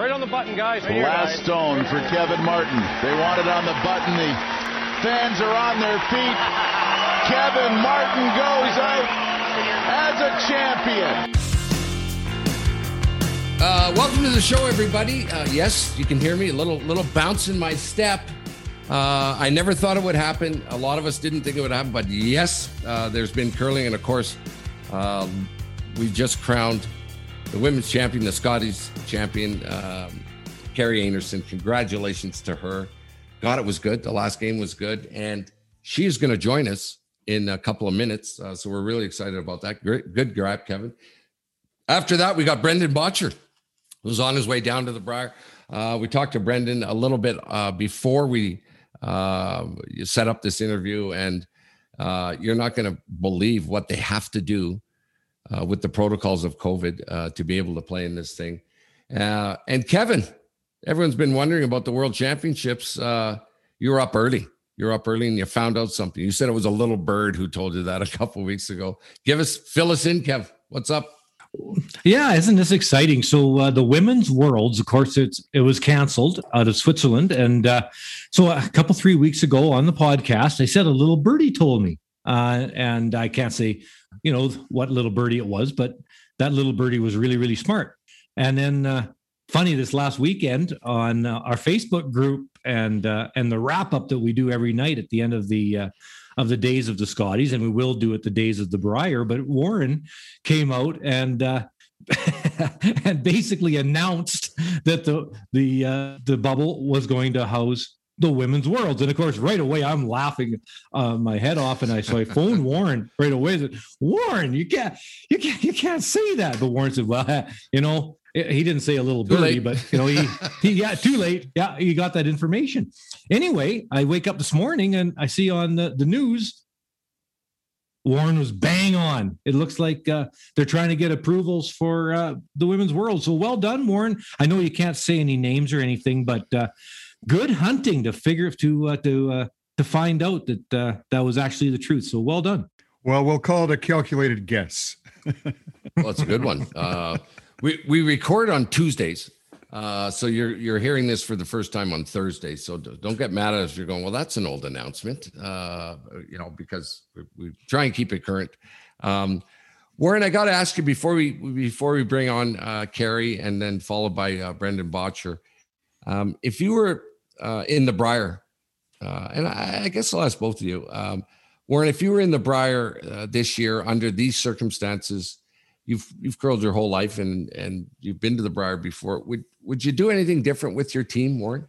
Right on the button, guys. Right Last here, guys. stone for Kevin Martin. They want it on the button. The fans are on their feet. Kevin Martin goes out as a champion. Uh, welcome to the show, everybody. Uh, yes, you can hear me. A little little bounce in my step. Uh, I never thought it would happen. A lot of us didn't think it would happen, but yes, uh, there's been curling, and of course, um, we just crowned the women's champion, the Scotties champion, um, Kerri Einarson. Congratulations to her. God, it was good. The last game was good, and she is going to join us in a couple of minutes. Uh, so we're really excited about that. Great, good grab, Kevin. After that, we got Brendan Bottcher who's on his way down to the Brier. Uh, we talked to Brendan a little bit uh, before we uh, set up this interview, and uh, you're not going to believe what they have to do uh, with the protocols of COVID uh, to be able to play in this thing. and Kevin, everyone's been wondering about the World Championships. you're up early. You're up early and you found out something. You said it was a little bird who told you that a couple weeks ago. Give us, fill us in, Kev. What's up? Yeah, isn't this exciting? So uh, the women's worlds, of course, it's it was canceled out of Switzerland, and uh, so a couple three weeks ago on the podcast, I said a little birdie told me, uh, and I can't say, you know, what little birdie it was, but that little birdie was really really smart. And then, uh, funny, this last weekend on uh, our Facebook group and uh, and the wrap up that we do every night at the end of the uh, of the days of the Scotties, and we will do it the days of the Brier. But Warren came out and uh, and basically announced that the the uh, the bubble was going to house the women's worlds. And of course, right away I'm laughing uh, my head off, and I so I phoned Warren right away. Said, Warren, you can't you can't you can't say that. But Warren said, Well, you know, he didn't say a little birdie, but you know, he, he yeah, too late. Yeah, he got that information. Anyway, I wake up this morning and I see on the, the news Warren was bang on. It looks like uh, they're trying to get approvals for uh, the women's world. So well done, Warren. I know you can't say any names or anything, but uh, good hunting to figure to uh, to uh, to find out that uh, that was actually the truth. So well done. Well, we'll call it a calculated guess. well, it's a good one. Uh, we we record on Tuesdays. Uh, so you're you're hearing this for the first time on Thursday. So don't get mad at us. You're going, well, that's an old announcement, uh, you know, because we, we, try and keep it current. Um, Warren, I got to ask you before we before we bring on uh, Kerri and then followed by uh, Brendan Bottcher, um, if you were uh, in the Brier, uh, and I, I, guess I'll ask both of you, um, Warren, if you were in the Brier uh, this year under these circumstances, you've you've curled your whole life and and you've been to the Brier before. Would would you do anything different with your team, Warren?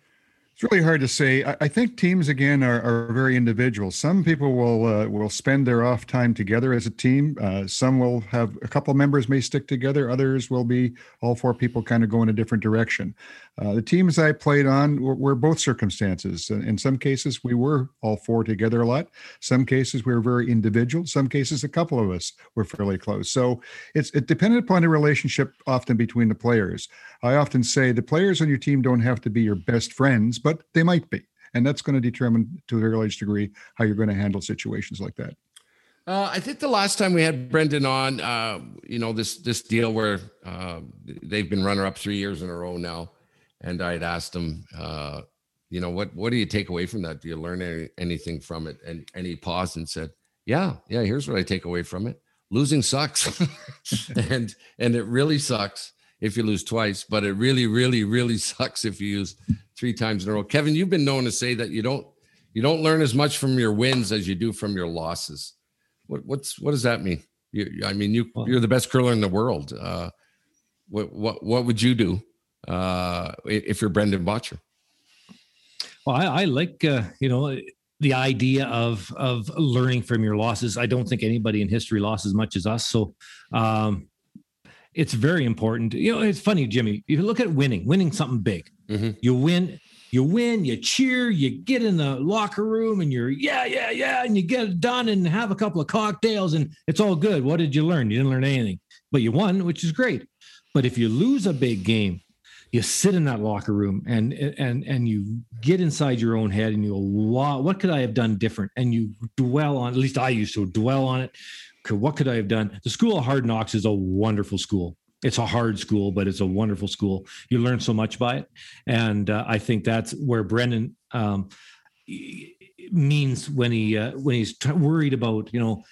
It's really hard to say. I, I think teams again are, are, very individual. Some people will uh, will spend their off time together as a team. Uh, some will have a couple members may stick together. Others will be all four people kind of go in a different direction. Uh, the teams I played on were, were, both circumstances. In some cases, we were all four together a lot. Some cases, we were very individual. Some cases, a couple of us were fairly close. So it's it depended upon the relationship often between the players. I often say the players on your team don't have to be your best friends, but they might be. And that's going to determine to a very large degree how you're going to handle situations like that. Uh, I think the last time we had Brendan on, uh, you know, this this deal where uh, they've been runner up three years in a row now and I'd asked him, uh, you know, what what do you take away from that? Do you learn any, anything from it? And and he paused and said, Yeah, yeah. Here's what I take away from it: losing sucks, and and it really sucks if you lose twice, but it really, really, really sucks if you lose three times in a row. Kevin, you've been known to say that you don't you don't learn as much from your wins as you do from your losses. What what's what does that mean? You, I mean, you you're the best curler in the world. Uh, what what what would you do uh, if you're Brendan Bottcher. Well, I, I like uh, you know the idea of of learning from your losses. I don't think anybody in history lost as much as us, so um, it's very important. You know, it's funny, Jimmy. You look at winning, winning something big. Mm-hmm. You win, you win, you cheer, you get in the locker room, and you're yeah, yeah, yeah, and you get it done, and have a couple of cocktails, and it's all good. What did you learn? You didn't learn anything, but you won, which is great. But if you lose a big game, you sit in that locker room and and and you get inside your own head and you go what could i have done different? And you dwell on at least i used to dwell on it. What could i have done? The school of hard knocks is a wonderful school. It's a hard school, but it's a wonderful school. You learn so much by it, and uh, I think that's where Brendan um, means when he uh, when he's t- worried about you know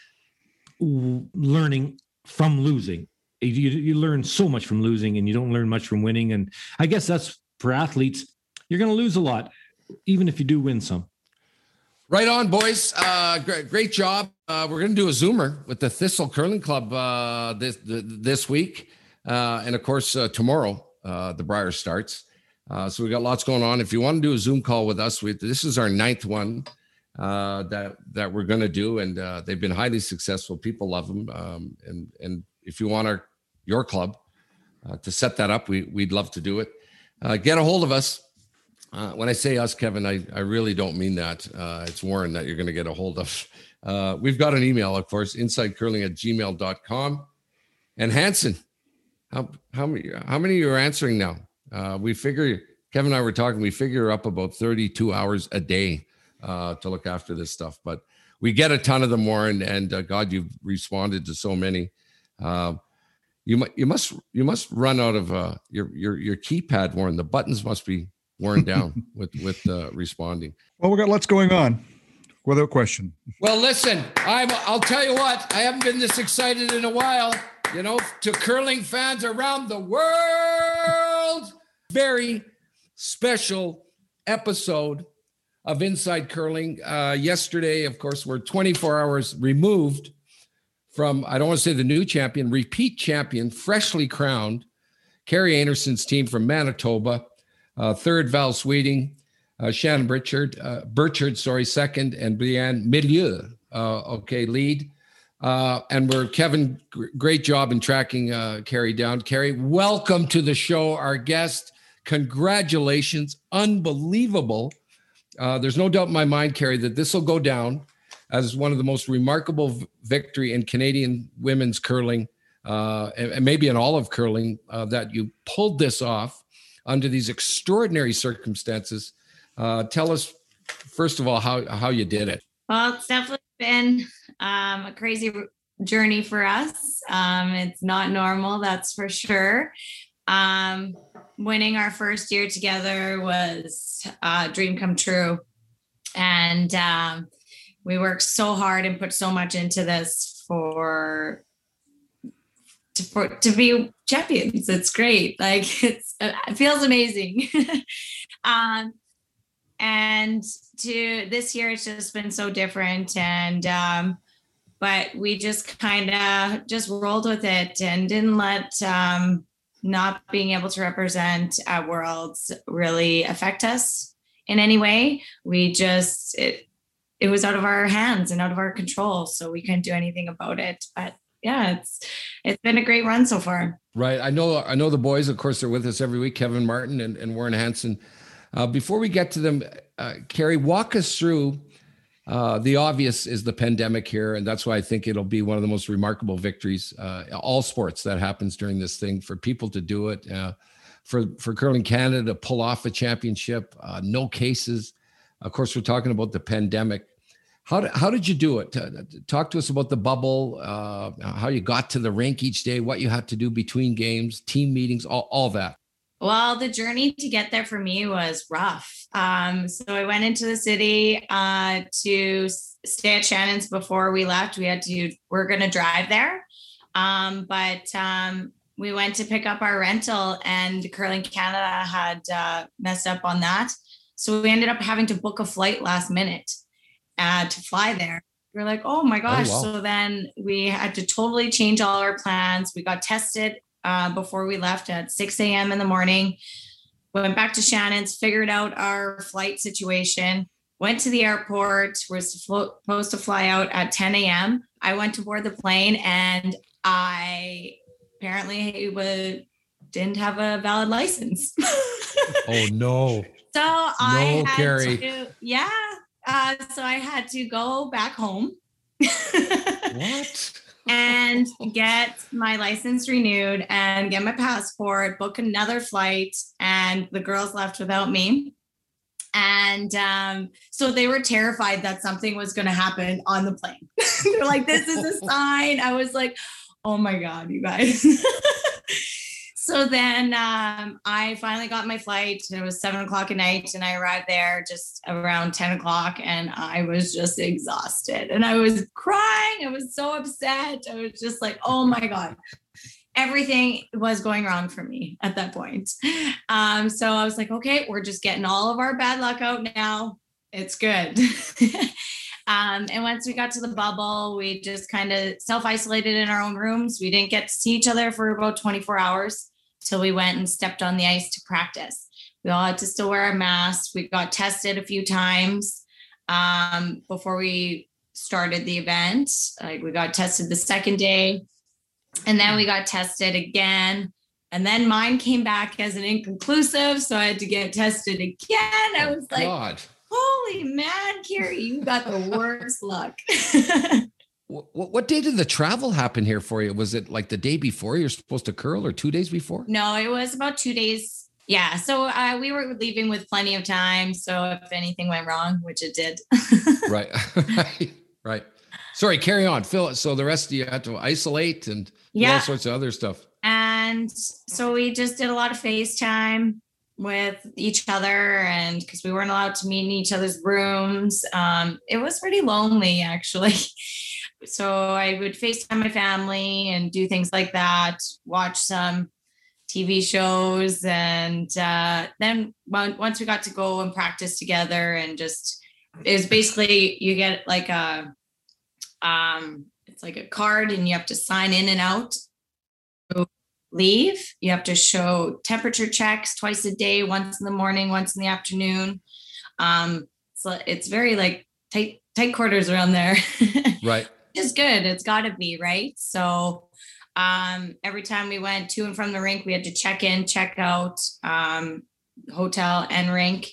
w- learning from losing. You, you learn so much from losing, and you don't learn much from winning. And I guess that's for athletes. You're going to lose a lot, even if you do win some. Right on, boys. Uh, great, great job. Uh, we're going to do a Zoomer with the Thistle Curling Club uh, this this week, uh, and of course uh, tomorrow uh, the Brier starts. so we got lots going on. If you want to do a Zoom call with us, we, this is our ninth one that that we're going to do, and they've been highly successful. People love them, um, and and if you want our your club to set that up, we we'd love to do it. get a hold of us uh, when I say us, Kevin, I, I really don't mean that. Uh, it's Warren that you're going to get a hold of. Uh, we've got an email, of course, insidecurling at gmail.com. And Hansen, how, how many how many are answering now? Uh, we figure, Kevin and I were talking, we figure up about 32 hours a day uh, to look after this stuff. But we get a ton of them, Warren, and uh, God, you've responded to so many. You, mu- you must you must run out of your, your your keypad, Warren. The buttons must be worn down with with uh, responding. Well, we got lots going on, without question. Well, listen, I'm. I'll tell you what. I haven't been this excited in a while. You know, to curling fans around the world, very special episode of Inside Curling. Uh, yesterday, of course, we're 24 hours removed from. I don't want to say the new champion, repeat champion, freshly crowned. Kerri Einarson's team from Manitoba uh, third, Val Sweeting. Uh, Shannon Birchard, uh, Birchard, sorry, second, and Briane Meilleur, uh, okay, lead. Uh, and we're Kevin, gr- great job in tracking uh, Kerri down. Kerri, welcome to the show, our guest. Congratulations, unbelievable. Uh, there's no doubt in my mind, Kerri, that this will go down as one of the most remarkable victory in Canadian women's curling, uh, and, and maybe in all of curling, uh, that you pulled this off under these extraordinary circumstances. Uh, tell us, first of all, how, how you did it. Well, it's definitely been um, a crazy journey for us. Um, it's not normal, that's for sure. Um, winning our first year together was a dream come true. And um, we worked so hard and put so much into this for to, for, to be champions. It's great. Like it's it feels amazing. um, and to this year, it's just been so different. And um, but we just kind of just rolled with it and didn't let um, not being able to represent at Worlds really affect us in any way. We just it it was out of our hands and out of our control, so we couldn't do anything about it. But yeah, it's it's been a great run so far. Right. I know I know the boys, of course, they're with us every week, Kevin Martin and, and Warren Hansen. Uh, before we get to them, uh, Kerri, walk us through uh, the obvious is the pandemic here, and that's why I think it'll be one of the most remarkable victories, uh, all sports that happens during this thing for people to do it, uh, for for curling Canada to pull off a championship, uh, no cases. Of course, we're talking about the pandemic. How did, how did you do it? Talk to us about the bubble, uh, how you got to the rink each day, what you had to do between games, team meetings, all, all that. Well, the journey to get there for me was rough. Um, so I went into the city uh, to stay at Shannon's before we left. We had to, we're going to drive there. Um, but um, we went to pick up our rental, and Curling Canada had uh, messed up on that. So we ended up having to book a flight last minute uh, to fly there. We are like, oh my gosh. Oh, wow. So then we had to totally change all our plans. We got tested uh, before we left at 6 a.m. in the morning. Went back to Shannon's, figured out our flight situation, went to the airport, was supposed to fly out at 10 a.m. I went to board the plane and I apparently was, didn't have a valid license. oh no. So no, I had Kerri. to, yeah, uh, so I had to go back home. what? and get my license renewed and get my passport, book another flight, and the girls left without me. And um, so they were terrified that something was going to happen on the plane. They're like, this is a sign. I was like, oh my God, you guys. So then um, I finally got my flight. It was seven o'clock at night, and I arrived there just around 10 o'clock, and I was just exhausted. And I was crying. I was so upset. I was just like, oh my God. Everything was going wrong for me at that point. Um, so I was like, okay, we're just getting all of our bad luck out now. It's good. Um, and once we got to the bubble, we just kind of self isolated in our own rooms. We didn't get to see each other for about 24 hours till we went and stepped on the ice to practice. We all had to still wear our masks. We got tested a few times um, before we started the event. Like we got tested the second day, and then we got tested again. And then mine came back as an inconclusive, so I had to get tested again. I was like, God holy man, Kerri, you got the worst luck. What, what day did the travel happen here for you? Was it like the day before you're supposed to curl or two days before? No, it was about two days. Yeah. So uh, we were leaving with plenty of time. So if anything went wrong, which it did. right. right. Right. Sorry, carry on. Phil. So the rest of you had to isolate and yeah. all sorts of other stuff. And so we just did a lot of FaceTime with each other and because we weren't allowed to meet in each other's rooms um, it was pretty lonely actually so i would facetime my family and do things like that watch some tv shows and uh, then once we got to go and practice together and just it was basically you get like a um it's like a card and you have to sign in and out leave. You have to show temperature checks twice a day, once in the morning, once in the afternoon. Um, so it's very like tight tight quarters around there. right. It's good. It's got to be right. So um, every time we went to and from the rink, we had to check in, check out, um, hotel and rink.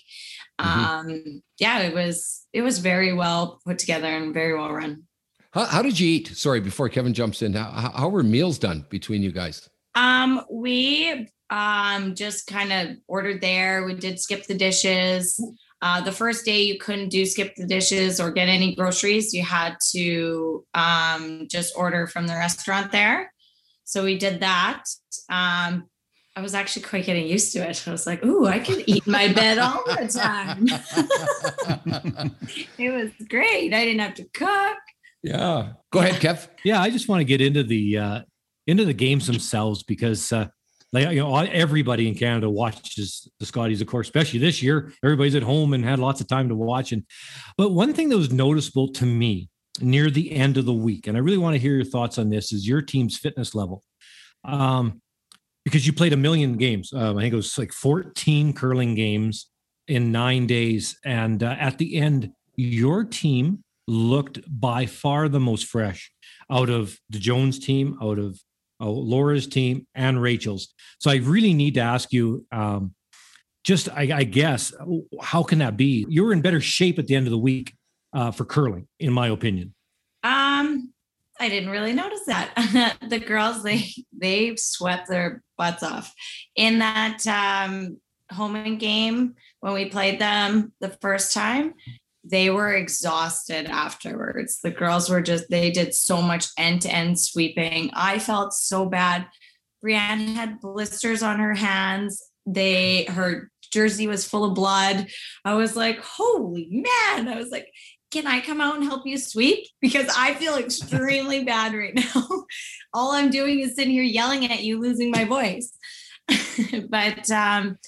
Mm-hmm. Um, yeah, it was it was very well put together and very well run. How, how did you eat? Sorry, before Kevin jumps in, how, how were meals done between you guys? Um, we um just kind of ordered there. We did skip the dishes. Uh, the first day you couldn't do skip the dishes or get any groceries. You had to um, just order from the restaurant there. So we did that. Um, I was actually quite getting used to it. I was like, "Ooh, I can eat my bed all the time." it was great. I didn't have to cook. Yeah. Go ahead, Kev. Yeah, I just want to get into the uh, into the games themselves because uh, like you know everybody in Canada watches the Scotties, of course, especially this year. Everybody's at home and had lots of time to watch. And but one thing that was noticeable to me near the end of the week, and I really want to hear your thoughts on this, is your team's fitness level. Um, because you played a million games. Uh, I think it was like 14 curling games in nine days. And uh, at the end, your team looked by far the most fresh out of the Jones team, out of uh, Laura's team, and Rachel's. So I really need to ask you, um, just I, I, guess, how can that be? You were in better shape at the end of the week uh, for curling, in my opinion. Um, I didn't really notice that. the girls they they swept their butts off in that um, home and game when we played them the first time they were exhausted afterwards. The girls were just, they did so much end to end sweeping. I felt so bad. Briane had blisters on her hands. They, her jersey was full of blood. I was like, holy man. I was like, can I come out and help you sweep? Because I feel extremely bad right now. All I'm doing is sitting here yelling at you, losing my voice. but um,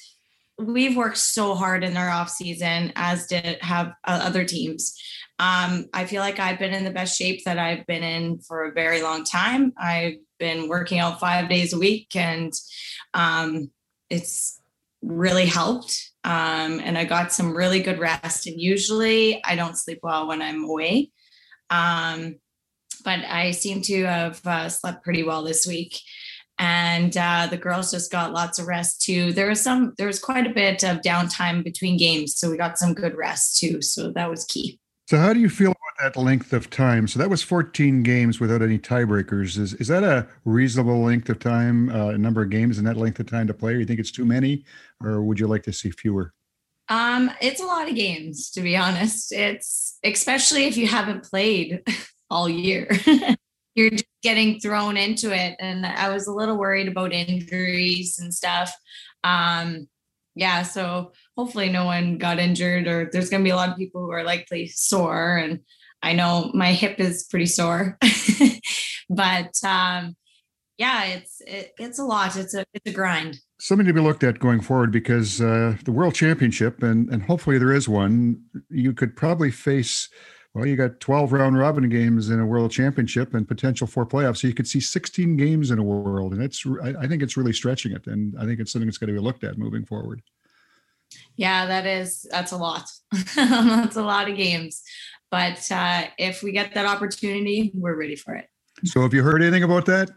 we've worked so hard in our off season, as did have uh, other teams. Um, I feel like I've been in the best shape that I've been in for a very long time. I've been working out five days a week, and um, it's really helped. Um, and I got some really good rest. And usually, I don't sleep well when I'm away. Um, but I seem to have uh, slept pretty well this week and uh, the girls just got lots of rest too. There was some, there was quite a bit of downtime between games, so we got some good rest too. So that was key. So how do you feel about that length of time? So that was 14 games without any tiebreakers. Is is that a reasonable length of time, uh, number of games in that length of time to play? Or you think it's too many, or would you like to see fewer? Um, it's a lot of games to be honest. It's especially if you haven't played all year. you're just getting thrown into it. And I was a little worried about injuries and stuff. Um, yeah, so hopefully no one got injured, or there's going to be a lot of people who are likely sore. And I know my hip is pretty sore, but um, yeah, it's it, it's a lot. It's a it's a grind. Something to be looked at going forward because uh, the World Championship, and and hopefully there is one. You could probably face. Well, you got 12 round robin games in a world championship and potential for playoffs. So you could see 16 games in a world. And it's, I think it's really stretching it. And I think it's something that's going to be looked at moving forward. Yeah, that is, that's a lot. that's a lot of games. But uh, if we get that opportunity, we're ready for it. So have you heard anything about that?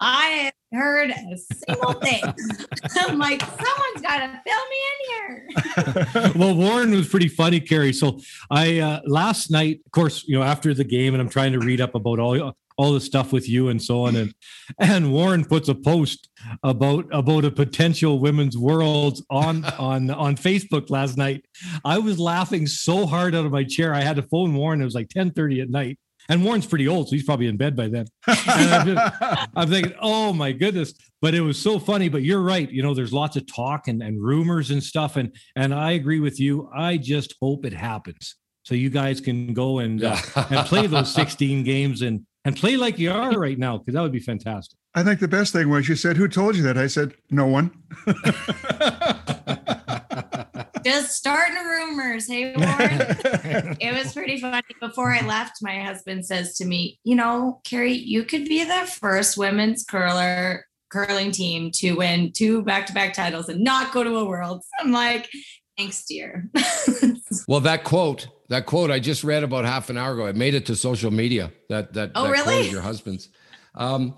I heard a single thing. I'm like, someone's got to fill me in here. well, Warren was pretty funny, Kerri. So I uh, last night, of course, you know, after the game, and I'm trying to read up about all all the stuff with you and so on, and and Warren puts a post about about a potential women's world on on on Facebook last night. I was laughing so hard out of my chair, I had to phone Warren. It was like 10:30 at night and Warren's pretty old, so he's probably in bed by then. I'm, just, I'm, thinking, oh my goodness. But it was so funny. But you're right. You know, there's lots of talk and, and rumors and stuff. And and I agree with you. I just hope it happens. So you guys can go and uh, and play those 16 games and and play like you are right now, because that would be fantastic. I think the best thing was you said, Who told you that? I said, No one. just starting rumors. Hey, Warren. it was pretty funny. Before I left, my husband says to me, You know, Kerri, you could be the first women's curler curling team to win two back to back titles and not go to a world. I'm like, Thanks, dear. well, that quote, that quote I just read about half an hour ago, it made it to social media. That that, oh, that really? your husband's. Um,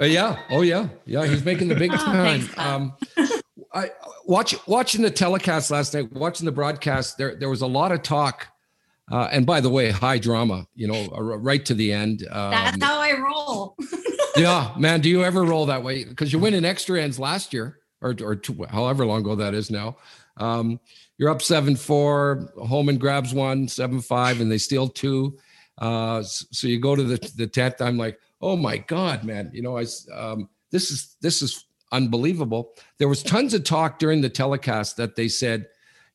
uh, yeah. Oh, yeah. Yeah. He's making the big oh, time. Thanks, um, I watch watching the telecast last night, watching the broadcast. There there was a lot of talk, uh, and by the way, high drama. You know, right to the end. Um, That's how I roll. yeah, man. Do you ever roll that way? Because you win in extra ends last year, or or two, however long ago that is now. Um, you're up seven four. Homan grabs one seven five, and they steal two. Uh, so you go to the the tenth. I'm like, oh my god, man. You know, I um, this is this is unbelievable. There was tons of talk during the telecast that they said,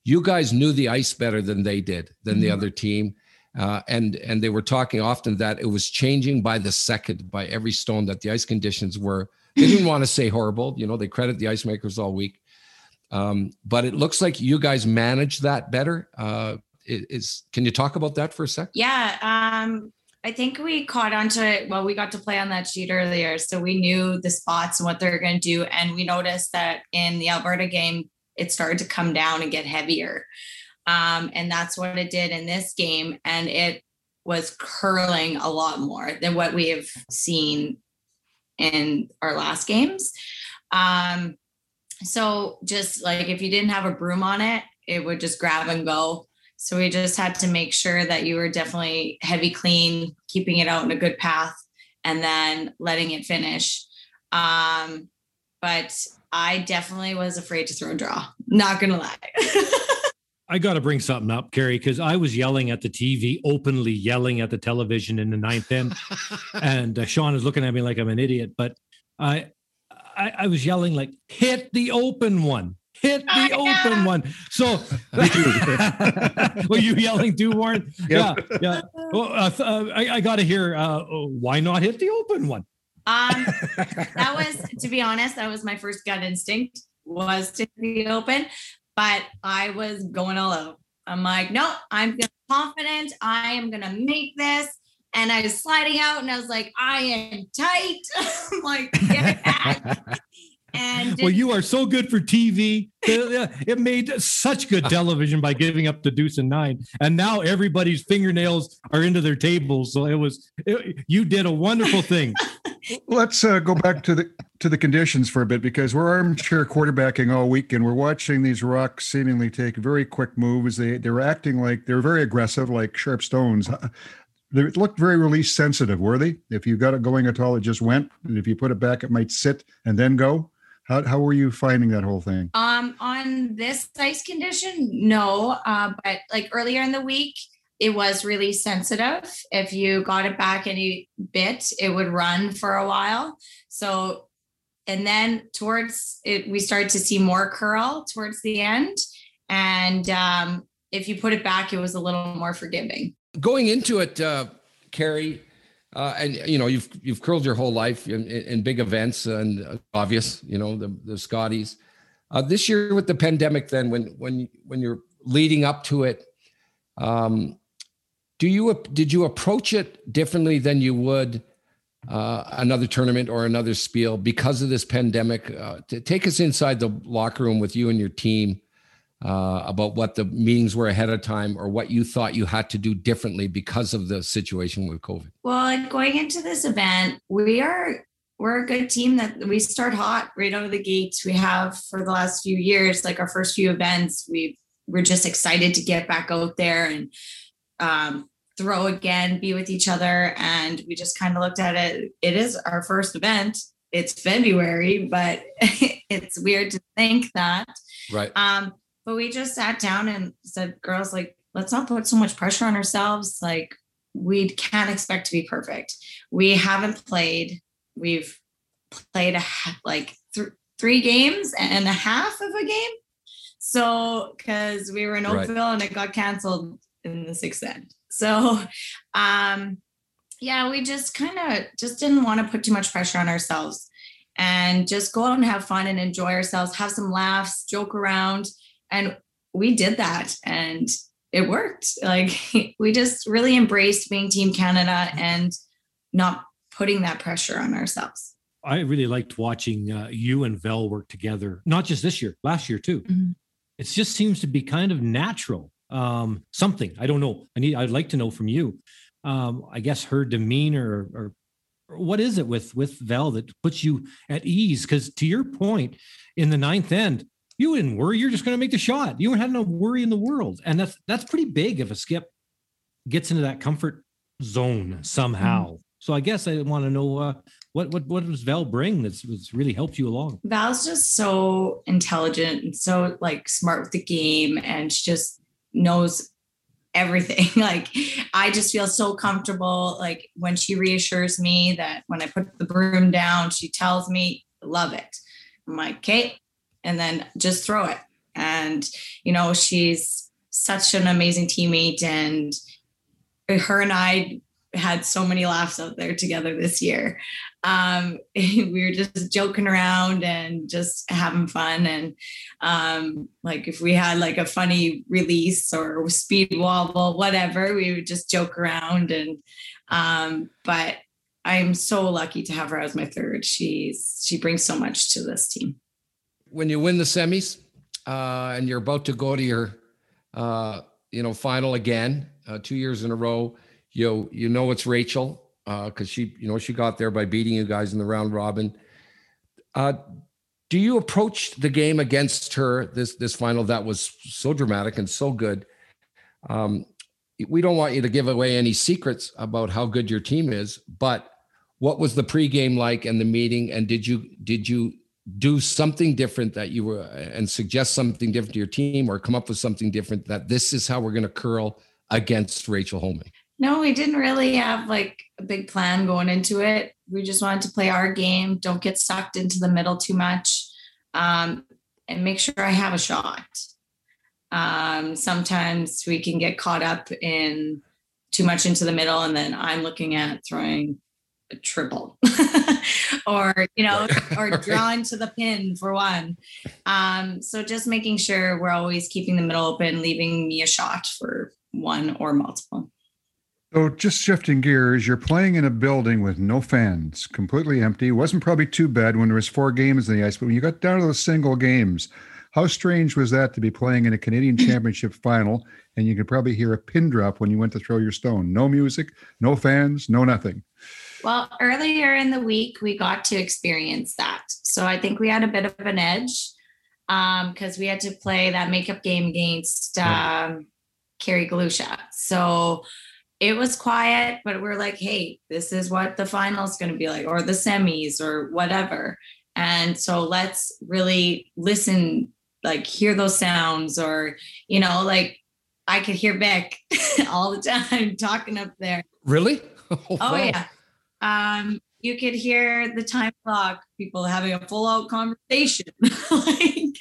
you guys knew the ice better than they did, than mm-hmm. the other team. Uh, and and they were talking often that it was changing by the second, by every stone that the ice conditions were. They didn't want to say horrible, you know. They credit the ice makers all week, um, but it looks like you guys managed that better. Uh, is can you talk about that for a sec? Yeah, um, I think we caught on to it. Well, we got to play on that sheet earlier. So we knew the spots and what they're going to do. And we noticed that in the Alberta game, it started to come down and get heavier. Um, and that's what it did in this game. And it was curling a lot more than what we have seen in our last games. Um, so just like if you didn't have a broom on it, it would just grab and go. So we just had to make sure that you were definitely heavy clean, keeping it out in a good path, and then letting it finish. Um, but I definitely was afraid to throw a draw. Not gonna lie. I got to bring something up, Kerri, because I was yelling at the TV, openly yelling at the television in the ninth end, and uh, Sean is looking at me like I'm an idiot. But I, I, I was yelling like, "Hit the open one! Hit the oh, open one. So, were you yelling too, Warren? Yep. Yeah, yeah. Well, uh, uh, I, I got to hear. Uh, why not hit the open one? Um, that was, to be honest, that was my first gut instinct was to be open, but I was going all out. I'm like, no, I'm confident. I am gonna make this. And I was sliding out, and I was like, I am tight. I'm like, get back. And well, you are so good for TV. It made such good television by giving up the deuce and nine, and now everybody's fingernails are into their tables. So it was it, you did a wonderful thing. Let's uh, go back to the to the conditions for a bit because we're armchair quarterbacking all week, and we're watching these rocks seemingly take very quick moves. They they're acting like they're very aggressive, like sharp stones. They looked very release sensitive, were they? If you got it going at all, it just went. And if you put it back, it might sit and then go. How, how were you finding that whole thing? Um, on this ice condition, no. Uh, but like earlier in the week, it was really sensitive. If you got it back any bit, it would run for a while. So, and then towards it, we started to see more curl towards the end. And um, if you put it back, it was a little more forgiving. Going into it, uh, Kerri, uh, and you know you've you've curled your whole life in, in big events and uh, obvious, you know the the Scotties. Uh, this year with the pandemic, then when when when you're leading up to it, um, do you did you approach it differently than you would uh, another tournament or another spiel because of this pandemic? Uh, take us inside the locker room with you and your team uh, about what the meetings were ahead of time or what you thought you had to do differently because of the situation with COVID. Well, going into this event, we are we're a good team that we start hot right out of the gates. We have for the last few years, like our first few events, we we're just excited to get back out there and um, throw again, be with each other. And we just kind of looked at it. It is our first event. It's February, but it's weird to think that. Right. Um, but we just sat down and said, girls, like, let's not put so much pressure on ourselves. Like, we can't expect to be perfect. We haven't played. We've played a, like th- three games and a half of a game. So, because we were in Oakville right. and it got canceled in the sixth end. So, um, yeah, we just kind of just didn't want to put too much pressure on ourselves and just go out and have fun and enjoy ourselves, have some laughs, joke around. And we did that and it worked. Like we just really embraced being Team Canada and not putting that pressure on ourselves. I really liked watching uh, you and Val work together, not just this year, last year too. Mm-hmm. It just seems to be kind of natural um, something. I don't know. I need. I'd like to know from you. Um, I guess her demeanor or, or what is it with with Val that puts you at ease? Because to your point, in the ninth end, you didn't worry. You're just going to make the shot. You had no worry in the world, and that's that's pretty big if a skip gets into that comfort zone somehow. Mm-hmm. So I guess I want to know uh, what what what does Val bring that's, that's really helped you along? Val's just so intelligent and so like smart with the game, and she just knows everything. like I just feel so comfortable. Like when she reassures me that when I put the broom down, she tells me, love it. I'm like, okay. And then just throw it. And, you know, she's such an amazing teammate. And her and I had so many laughs out there together this year. Um, we were just joking around and just having fun. And um, like if we had like a funny release or speed wobble, whatever, we would just joke around. And um, but I'm so lucky to have her as my third. She's she brings so much to this team. When you win the semis uh, and you're about to go to your uh, you know final again, uh, two years in a row you you know it's Rachel because uh, she you know she got there by beating you guys in the round robin. Uh, do you approach the game against her this this final that was so dramatic and so good? Um, we don't want you to give away any secrets about how good your team is, but what was the pregame like and the meeting? And did you did you do something different that you were and suggest something different to your team, or come up with something different that this is how we're going to curl against Rachel Homan? No, we didn't really have like a big plan going into it. We just wanted to play our game, don't get sucked into the middle too much, um, and make sure I have a shot. Um, sometimes we can get caught up in too much into the middle, and then I'm looking at throwing triple or you know or drawn to the pin for one um so just making sure we're always keeping the middle open leaving me a shot for one or multiple so, just shifting gears, you're playing in a building with no fans, completely empty. It wasn't probably too bad when there was four games in the ice, but when you got down to the single games, how strange was that to be playing in a Canadian Championship final and you could probably hear a pin drop when you went to throw your stone? No music, no fans, no nothing. Well, earlier in the week, we got to experience that. So I think we had a bit of an edge because um, we had to play that makeup game against um, Kerry Galusha. So it was quiet, but we're like, hey, this is what the final is going to be like, or the semis, or whatever. And so let's really listen, like hear those sounds, or, you know, like I could hear Beck all the time talking up there. Really? Oh, wow. yeah. Um, you could hear the time clock, people having a full out conversation. like,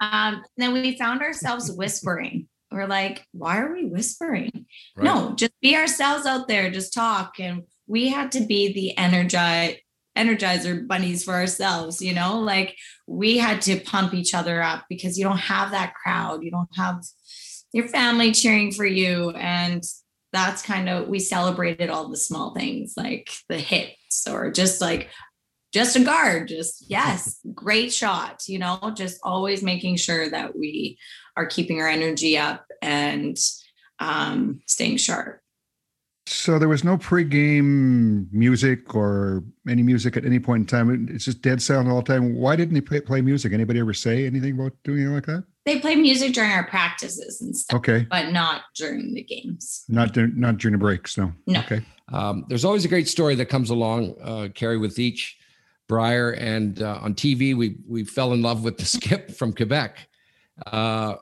um, then we found ourselves whispering. We're like, why are we whispering? Right. No, just be ourselves out there, just talk. And we had to be the energize energizer bunnies for ourselves, you know, like we had to pump each other up because you don't have that crowd, you don't have your family cheering for you. And that's kind of we celebrated all the small things like the hits or just like just a guard just yes great shot you know just always making sure that we are keeping our energy up and um staying sharp So there was no pregame music or any music at any point in time. It's just dead silent all the time. Why didn't they play, play music? Anybody ever say anything about doing it like that? They play music during our practices and stuff Okay, but not during the games not dur- not during the breaks. No. No. Okay. Um, there's always a great story that comes along, uh, Kerri, with each Brier, and uh, on TV we we fell in love with the skip from Quebec, uh,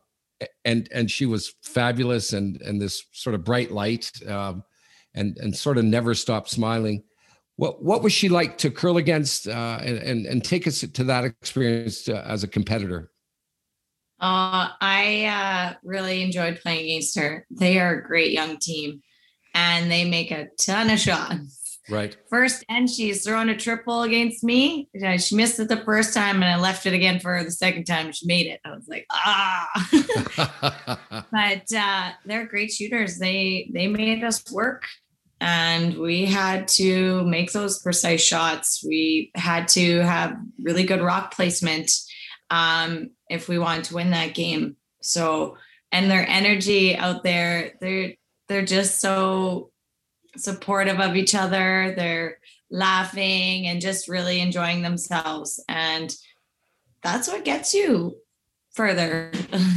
and and she was fabulous and and this sort of bright light, um, and and sort of never stopped smiling. What what was she like to curl against, uh, and, and and take us to that experience uh, as a competitor? Uh, I uh, really enjoyed playing against her. They are a great young team and they make a ton of shots. Right. First and she's throwing a triple against me. She missed it the first time and I left it again for her the second time. She made it. I was like, ah. but uh, they're great shooters. They they made us work, and we had to make those precise shots. We had to have really good rock placement um, if we want to win that game. So, and their energy out there, they're they're just so supportive of each other. They're laughing and just really enjoying themselves, and that's what gets you further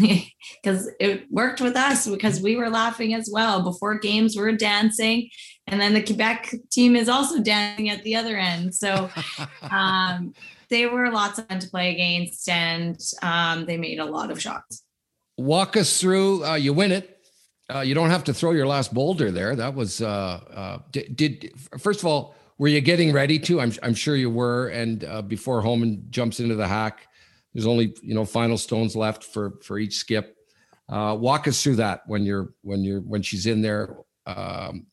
because it worked with us because we were laughing as well before games we are dancing and then the quebec team is also dancing at the other end so um, they were lots of fun to play against and um, they made a lot of shots Walk us through. Uh, you win it. Uh, you don't have to throw your last boulder there. That was uh, uh, did, did first of all, were you getting ready to? I'm I'm sure you were. And uh, before Homan jumps into the hack, there's only you know final stones left for for each skip. Uh, walk us through that when you're when you're when she's in there. Um,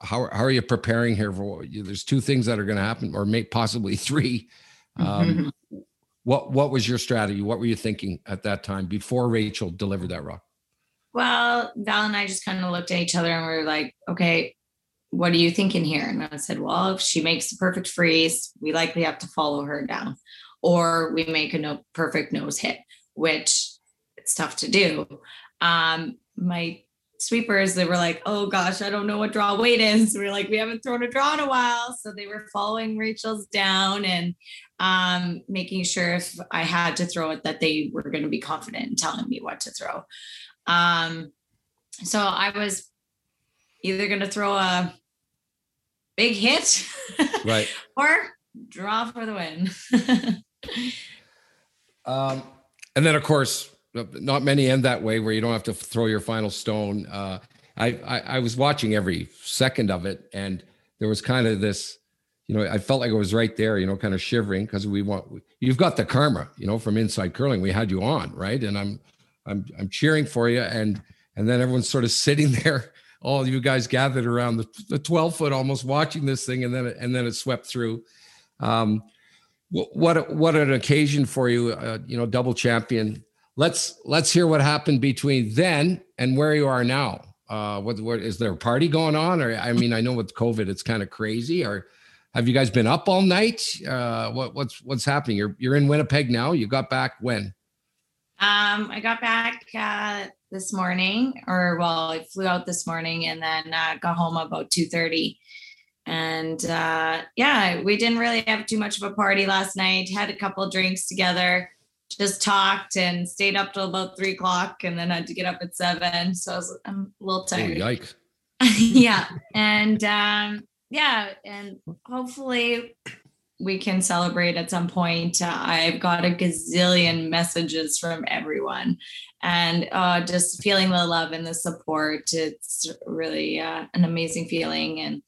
how how are you preparing here for? There's two things that are going to happen, or may possibly three. Um, what what was your strategy? What were you thinking at that time before Rachel delivered that rock? Well, Val and I just kind of looked at each other and we were like, okay, what are you thinking here? And I said, well, if she makes the perfect freeze, we likely have to follow her down, or we make a no perfect nose hit, which it's tough to do. Um, my sweepers, they were like, oh gosh, I don't know what draw weight is. We are like, we haven't thrown a draw in a while. So they were following Rachel's down and um, making sure if I had to throw it, that they were going to be confident in telling me what to throw. Um, so I was either going to throw a big hit Right. or draw for the win. Um, and then, of course, not many end that way where you don't have to throw your final stone. Uh, I, I I was watching every second of it, and there was kind of this, you know, I felt like I was right there, you know, kind of shivering because we want you've got the karma, you know, from inside curling. We had you on, right? And I'm I'm I'm cheering for you, and and then everyone's sort of sitting there. All you guys gathered around the, the 12 foot, almost watching this thing, and then it, and then it swept through. Um, what what what an occasion for you, uh, you know, double champion. Let's let's hear what happened between then and where you are now. Uh, what what is there a party going on? Or I mean, I know with COVID, it's kind of crazy. Or have you guys been up all night? Uh, what what's what's happening? You're you're in Winnipeg now. You got back when? Um, I got back uh, this morning, or well, I flew out this morning and then uh, got home about two thirty. And uh, yeah, we didn't really have too much of a party last night. Had a couple drinks together, just talked and stayed up till about three o'clock, and then had to get up at seven. So I was, I'm a little Oh, tired. yikes! yeah, and um, yeah, and hopefully we can celebrate at some point. Uh, I've got a gazillion messages from everyone, and uh, just feeling the love and the support. It's really uh, an amazing feeling, and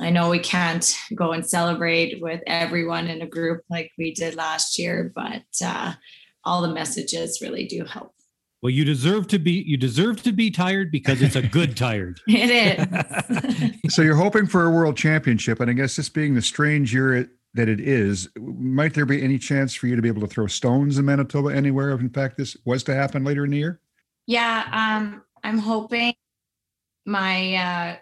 I know we can't go and celebrate with everyone in a group like we did last year, but uh, all the messages really do help. Well, you deserve to be you deserve to be tired because it's a good tired. it is. so you're hoping for a world championship, and I guess this being the strange year it, that it is, might there be any chance for you to be able to throw stones in Manitoba anywhere if in fact this was to happen later in the year? Yeah, um, I'm hoping my uh,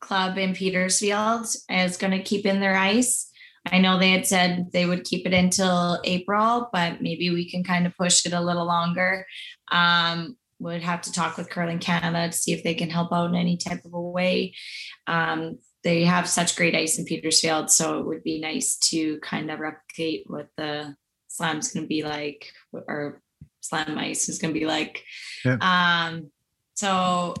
club in Petersfield is going to keep in their ice. I know they had said they would keep it until April, but maybe we can kind of push it a little longer. Um, would have to talk with Curling Canada to see if they can help out in any type of a way. Um, they have such great ice in Petersfield, so it would be nice to kind of replicate what the slam's going to be like, or slam ice is going to be like. Yeah. Um, so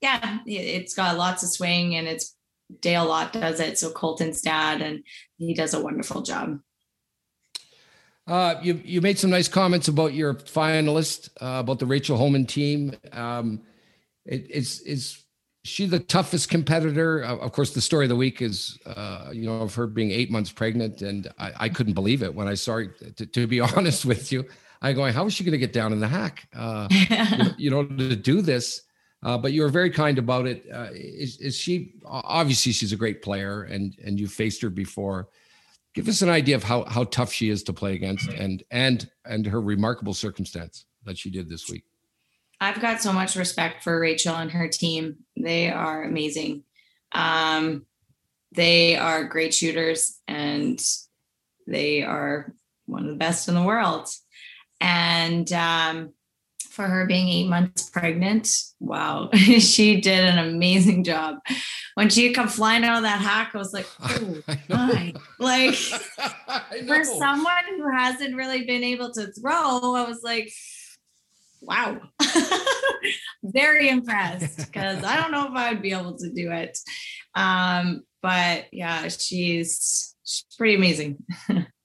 yeah, it's got lots of swing and it's Dale Lott does it. So Colton's dad, and he does a wonderful job. Uh, you you made some nice comments about your finalist, uh, about the Rachel Homan team. Um, it, it's is she the toughest competitor? Uh, of course, the story of the week is uh, you know of her being eight months pregnant, and I, I couldn't believe it when I saw her. To, to be honest with you, I going, how is she going to get down in the hack? Uh, you, you know, to do this. Uh, but you were very kind about it. Uh, is, is she obviously she's a great player and and you faced her before. Give us an idea of how how tough she is to play against and and and her remarkable circumstance that she did this week. I've got so much respect for Rachel and her team. They are amazing. Um, they are great shooters and they are one of the best in the world. And um, for her being eight months pregnant. Wow, she did an amazing job. When she come flying out of that hack, I was like, oh my. Like for someone who hasn't really been able to throw, I was like, wow. Very impressed because I don't know if I would be able to do it. Um, but yeah, she's she's pretty amazing.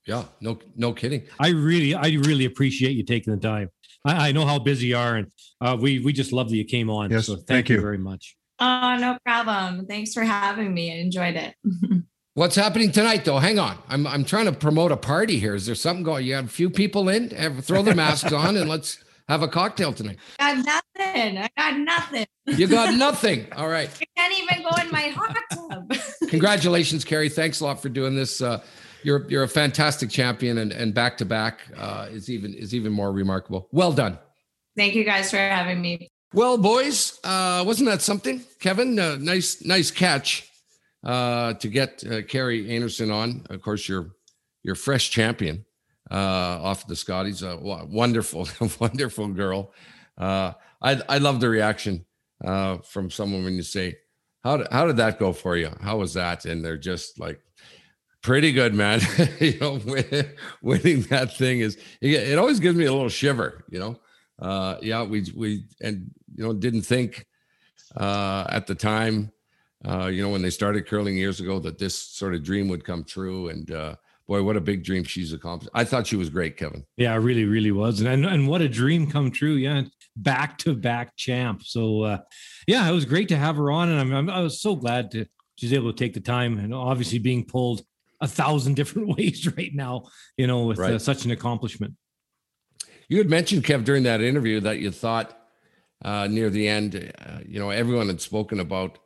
yeah, no, no kidding. I really, I really appreciate you taking the time. I, I know how busy you are, and uh, we we just love that you came on. Yes, so thank, thank you. you very much. Oh, no problem. Thanks for having me. I enjoyed it. What's happening tonight, though? Hang on, I'm I'm trying to promote a party here. Is there something going? You have a few people in. Have, throw their masks on and let's have a cocktail tonight. I got nothing. I got nothing. You got nothing. All right. I can't even go in my hot tub. Congratulations, Kerri. Thanks a lot for doing this. Uh, you're you're a fantastic champion, and and back to back is even is even more remarkable. Well done. Thank you guys for having me. Well, boys, uh, wasn't that something, Kevin? Uh, nice, nice catch uh, to get uh, Kerri Einarson on. Of course, you're you're fresh champion uh, off the Scotties. Uh, wonderful, wonderful girl. Uh, I I love the reaction uh, from someone when you say, "How did how did that go for you? How was that?" And they're just like, "Pretty good, man." you know, winning that thing is it always gives me a little shiver. You know uh, yeah, we we and you know didn't think uh, at the time, uh, you know, when they started curling years ago, that this sort of dream would come true. And uh, boy, what a big dream she's accomplished. I thought she was great, Kevin. Yeah, really, really was, and and, and what a dream come true. Yeah, back to back champ. So uh, yeah, it was great to have her on, and I'm, I'm I was so glad to she's able to take the time, and obviously being pulled a thousand different ways right now, you know, with uh, such an accomplishment. You had mentioned, Kev, during that interview that you thought uh, near the end, uh, you know, everyone had spoken about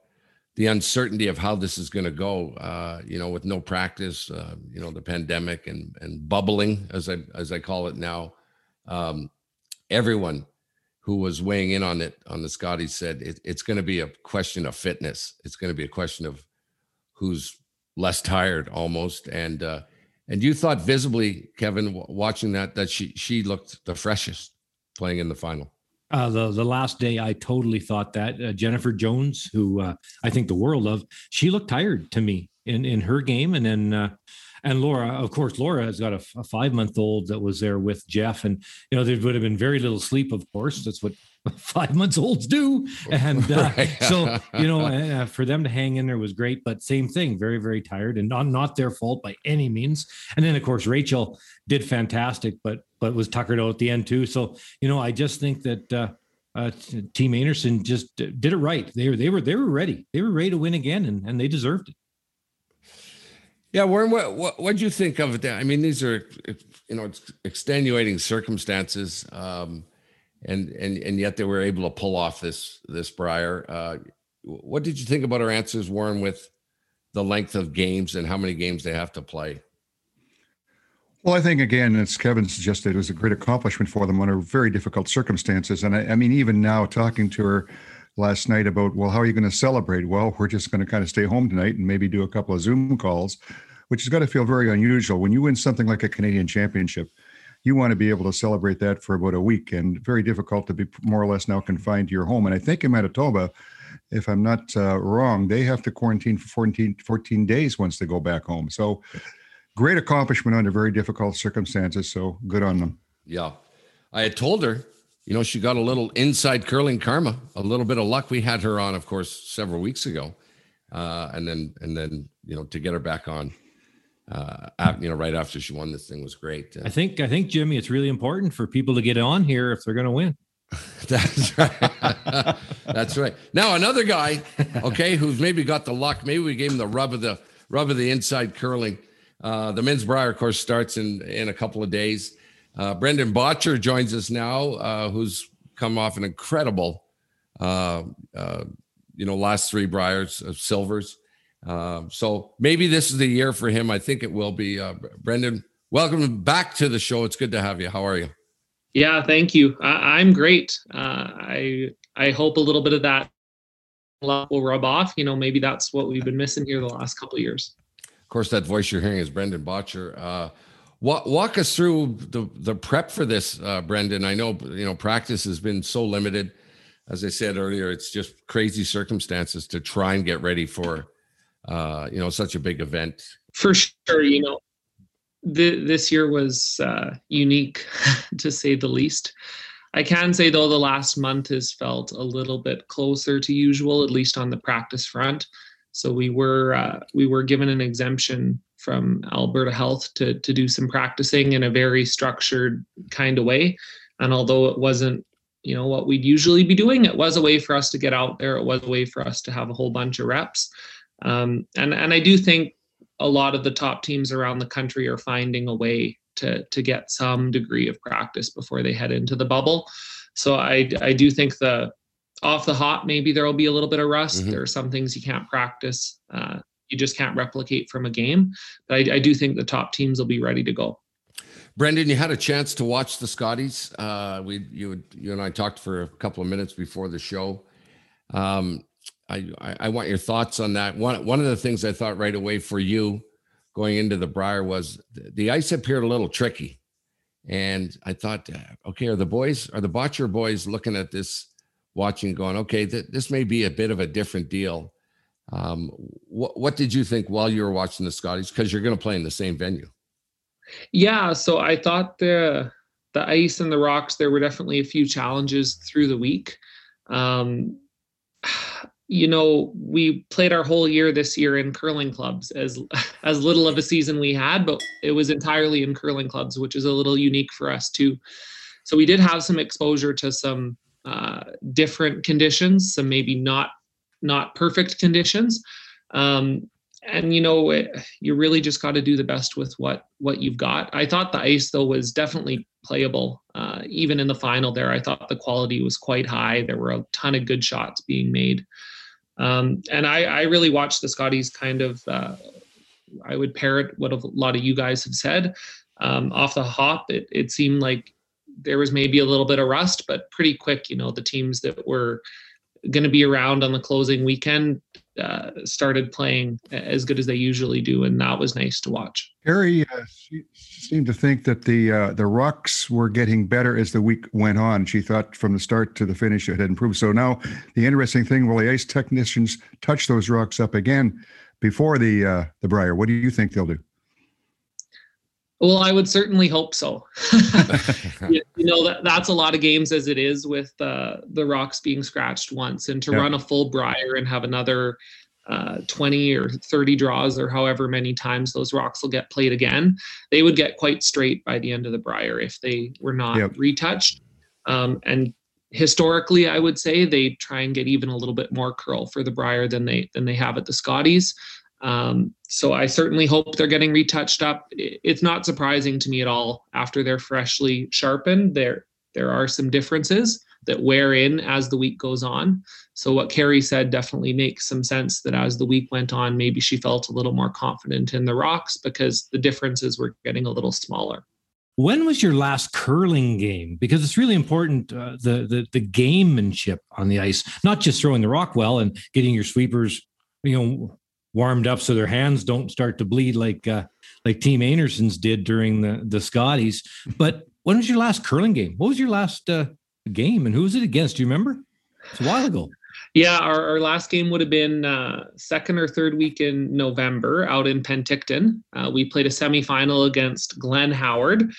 the uncertainty of how this is going to go. Uh, you know, with no practice, uh, you know, the pandemic and and bubbling, as I as I call it now. Um, everyone who was weighing in on it on the Scotty said it, it's going to be a question of fitness. It's going to be a question of who's less tired almost and uh, and you thought visibly, Kevin, watching that, that she she looked the freshest playing in the final. Uh, the the last day, I totally thought that uh, Jennifer Jones, who uh, I think the world of, she looked tired to me in in her game, and then uh, and Laura, of course, Laura has got a, a five month old that was there with Jeff, and you know there would have been very little sleep. Of course, that's what five months olds do. And uh, so, you know, uh, for them to hang in there was great, but same thing, very, very tired and not, not their fault by any means. And then of course, Rachel did fantastic, but, but was tuckered out at the end too. So, you know, I just think that, uh, uh, Team Anderson just did it right. They were, they were, they were ready. They were ready to win again and, and they deserved it. Yeah, Warren, what what what do you think of it? I mean, these are you know extenuating circumstances. Um, and and and yet they were able to pull off this this Brier. Uh, what did you think about our answers, Warren, with the length of games and how many games they have to play? Well, I think again, as Kevin suggested, it was a great accomplishment for them under very difficult circumstances. And I, I mean, even now, talking to her last night about, well, how are you going to celebrate? Well, we're just going to kind of stay home tonight and maybe do a couple of Zoom calls, which has got to feel very unusual when you win something like a Canadian Championship you want to be able to celebrate that for about a week and very difficult to be more or less now confined to your home. And I think in Manitoba, if I'm not uh, wrong, they have to quarantine for 14, 14 days once they go back home. So great accomplishment under very difficult circumstances. So good on them. Yeah. I had told her, you know, she got a little inside curling karma, a little bit of luck. We had her on, of course, several weeks ago. Uh, and then, and then, you know, to get her back on uh, you know, right after she won this thing was great. I think, I think, Jimmy, it's really important for people to get on here if they're going to win. That's right. That's right. Now another guy, okay, who's maybe got the luck. Maybe we gave him the rub of the rub of the inside curling. Uh, the men's Brier, of course, starts in in a couple of days. Uh, Brendan Bottcher joins us now, uh, who's come off an incredible, uh, uh, you know, last three Briers of silvers. Um, so maybe this is the year for him. I think it will be. Uh, Brendan, welcome back to the show. It's good to have you. How are you? Yeah, thank you. I, am great. Uh, I I hope a little bit of that will rub off. You know, maybe that's what we've been missing here the last couple years. Of course, that voice you're hearing is Brendan Bottcher. Uh, walk, walk us through the the prep for this, uh, Brendan. I know you know practice has been so limited. As I said earlier, it's just crazy circumstances to try and get ready for uh, you know, such a big event. For sure, you know, this year was uh, unique to say the least. I can say though the last month has felt a little bit closer to usual, at least on the practice front. So we were uh, we were given an exemption from Alberta Health to to do some practicing in a very structured kind of way. And although it wasn't you know what we'd usually be doing, it was a way for us to get out there. It was a way for us to have a whole bunch of reps. Um, and and I do think a lot of the top teams around the country are finding a way to to get some degree of practice before they head into the bubble. So I I do think the off the hop maybe there will be a little bit of rust. Mm-hmm. There are some things you can't practice. Uh, you just can't replicate from a game. But I, I, do think the top teams will be ready to go. Brendan, you had a chance to watch the Scotties. Uh, we you you and I talked for a couple of minutes before the show. Um, I, I want your thoughts on that. One one of the things I thought right away for you going into the Brier was the ice appeared a little tricky, and I thought, uh, okay, are the boys are the Bottcher boys looking at this, watching, going, okay, th- this may be a bit of a different deal. Um, what what did you think while you were watching the Scotties? Because you're going to play in the same venue. Yeah, so I thought the the ice and the rocks there were definitely a few challenges through the week. Um, you know we played our whole year this year in curling clubs as as little of a season we had but it was entirely in curling clubs which is a little unique for us too. So we did have some exposure to some uh, different conditions some maybe not not perfect conditions. Um, and you know it, you really just got to do the best with what what you've got. I thought the ice though was definitely playable uh, even in the final there. I thought the quality was quite high. There were a ton of good shots being made um, and I, I, really watched the Scotties kind of, uh, I would parrot what a lot of you guys have said. Um, off the hop, it, it seemed like there was maybe a little bit of rust, but pretty quick, you know, the teams that were going to be around on the closing weekend uh, started playing as good as they usually do, and that was nice to watch. Harry uh, seemed to think that the uh, the rocks were getting better as the week went on. She thought from the start to the finish it had improved. So now the interesting thing, will the ice technicians touch those rocks up again before the uh, the Brier? What do you think they'll do? Well, I would certainly hope so. you, you, know that that's a lot of games as it is with uh, the rocks being scratched once, and to yeah. run a full Brier and have another uh, 20 or 30 draws or however many times those rocks will get played again, they would get quite straight by the end of the Brier if they were not yep. retouched. Um, and historically, I would say they try and get even a little bit more curl for the Brier than they than they have at the Scotties. Um, so I certainly hope they're getting retouched up. It's not surprising to me at all after they're freshly sharpened. There there are some differences that wear in as the week goes on. So what Kerri said definitely makes some sense that as the week went on, maybe she felt a little more confident in the rocks because the differences were getting a little smaller. When was your last curling game? Because it's really important uh, the the the gamemanship on the ice, not just throwing the rock well and getting your sweepers, you know, warmed up so their hands don't start to bleed like uh, like Team Anderson's did during the the Scotties. But when was your last curling game? What was your last uh, game, and who was it against? Do you remember? It's a while ago. Yeah, our, our last game would have been uh, second or third week in November out in Penticton. Uh, we played a semifinal against Glenn Howard.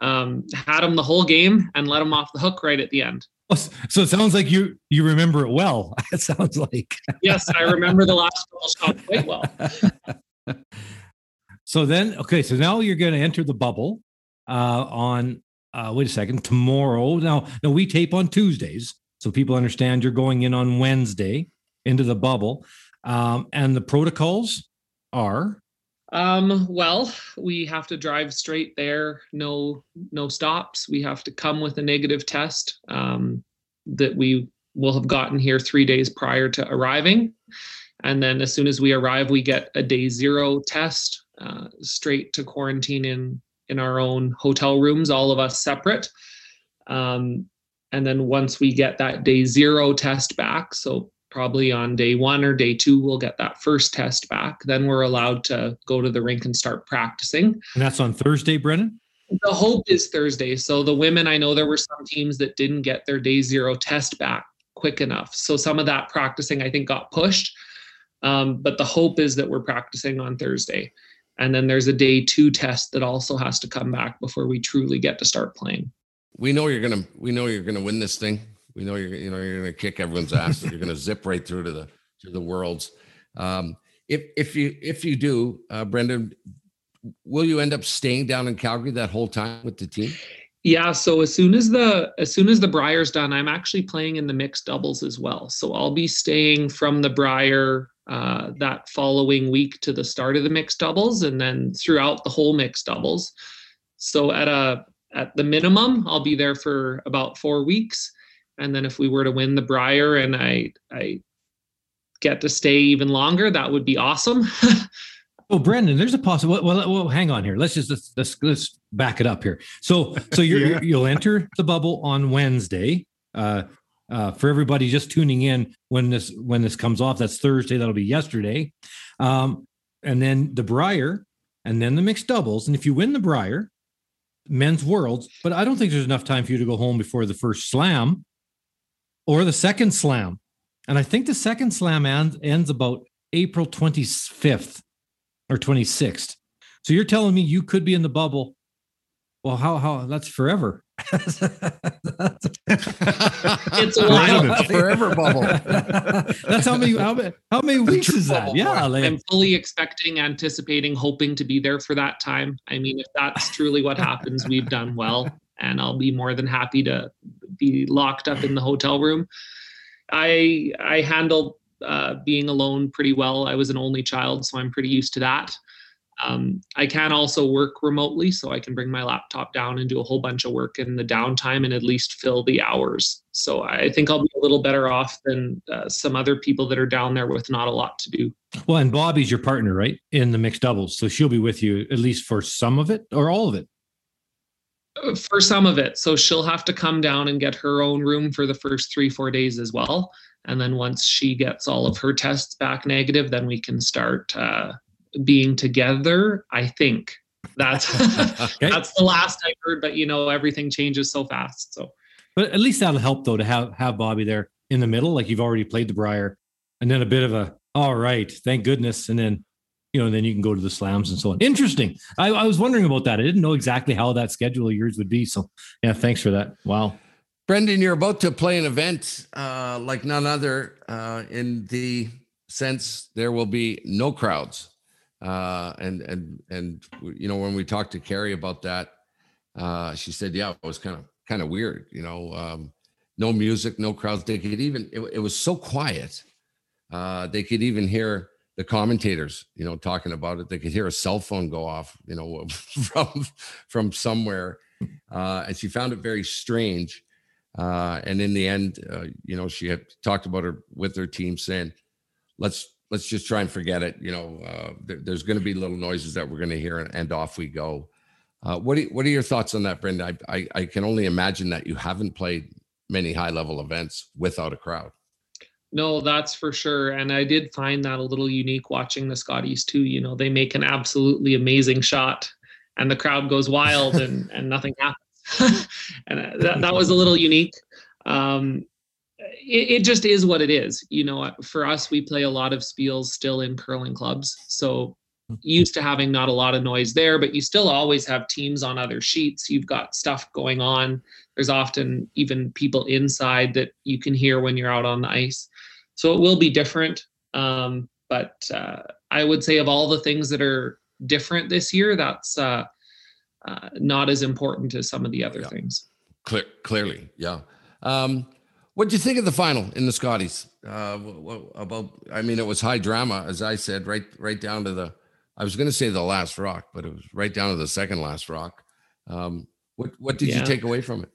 Um, had him the whole game and let him off the hook right at the end. So it sounds like you you remember it well. It sounds like yes, I remember the last shot quite well. so then, okay, so now you're going to enter the bubble uh, on. Uh, wait a second, tomorrow. Now, now we tape on Tuesdays so people understand you're going in on Wednesday into the bubble. Um, and the protocols are um, well, we have to drive straight there, no no stops. We have to come with a negative test um, that we will have gotten here three days prior to arriving, and then as soon as we arrive, we get a day zero test uh, straight to quarantine in in our own hotel rooms, all of us separate. Um, and then once we get that day zero test back, so probably on day one or day two, we'll get that first test back. Then we're allowed to go to the rink and start practicing. And that's on Thursday, Brendan? The hope is Thursday. So the women, I know there were some teams that didn't get their day zero test back quick enough. So some of that practicing, I think, got pushed. Um, but the hope is that we're practicing on Thursday. And then there's a day two test that also has to come back before we truly get to start playing we know you're gonna we know you're gonna win this thing. We know you're you know you're gonna kick everyone's ass. you're gonna zip right through to the to the worlds. Um, if if you if you do, uh, Brendan, will you end up staying down in Calgary that whole time with the team? Yeah, so as soon as the as soon as the Brier's done, I'm actually playing in the mixed doubles as well. So I'll be staying from the Briar uh, that following week to the start of the mixed doubles, and then throughout the whole mixed doubles. So at a at the minimum, I'll be there for about four weeks. And then if we were to win the Brier and I I get to stay even longer, that would be awesome. well, Brendan, there's a possible. Well, well, hang on here. Let's just let's let's, let's back it up here. So so you're, yeah. you'll enter the bubble on Wednesday. Uh, uh, for everybody just tuning in when this when this comes off, that's Thursday. That'll be yesterday, um, and then the Brier, and then the mixed doubles. And if you win the Brier, men's worlds, but I don't think there's enough time for you to go home before the first slam or the second slam. And I think the second slam ends, ends about April 25th or 26th. So you're telling me you could be in the bubble. Well, how how that's forever. it's a while. forever bubble. That's how many how many, how many weeks is that? Yeah, like, I'm fully expecting, anticipating, hoping to be there for that time. I mean, if that's truly what happens, we've done well, and I'll be more than happy to be locked up in the hotel room. I I handled uh, being alone pretty well. I was an only child, so I'm pretty used to that. Um, I can also work remotely, so I can bring my laptop down and do a whole bunch of work in the downtime and at least fill the hours. So I think I'll be a little better off than uh, some other people that are down there with not a lot to do. Well, and Bobby's your partner, right, in the mixed doubles, so she'll be with you at least for some of it or all of it. For some of it, so she'll have to come down and get her own room for the first three four days as well. And then once she gets all of her tests back negative, then we can start uh, being together. I think that's okay. that's the last I heard. But you know, everything changes so fast. So, but at least that'll help though to have have Bobby there in the middle, like you've already played the Brier, and then a bit of a all right, thank goodness, and then you know, then you can go to the slams and so on. Interesting. I, I was wondering about that. I didn't know exactly how that schedule of yours would be. So yeah, thanks for that. Wow. Brendan, you're about to play an event uh, like none other uh, in the sense there will be no crowds. Uh, and and and you know when we talked to Kerri about that, uh, she said, "Yeah, it was kind of kind of weird. You know, um, no music, no crowds. They could even it, it was so quiet. Uh, they could even hear the commentators, you know, talking about it. They could hear a cell phone go off, you know, from from somewhere. Uh, and she found it very strange. Uh, and in the end, uh, you know, she had talked about her with her team saying, "Let's let's just try and forget it." You know, uh, there, there's going to be little noises that we're going to hear, and, and, off we go. Uh, what are, what are your thoughts on that, Brenda? I, I, I can only imagine that you haven't played many high level events without a crowd. No, that's for sure. And I did find that a little unique watching the Scotties too. You know, they make an absolutely amazing shot and the crowd goes wild and, and nothing happens. and uh, that, that was a little unique. Um, it, it, just is what it is. You know, for us, we play a lot of spiels still in curling clubs. So used to having not a lot of noise there, but you still always have teams on other sheets. You've got stuff going on. There's often even people inside that you can hear when you're out on the ice. So it will be different. Um, but uh, I would say of all the things that are different this year, that's uh, uh, not as important as some of the other yeah. things. Clear, clearly, yeah. Um, what do you think of the final in the Scotties? Uh, about, I mean, it was high drama, as I said, right, right down to the. I was going to say the last rock, but it was right down to the second last rock. Um, what what did yeah. you take away from it?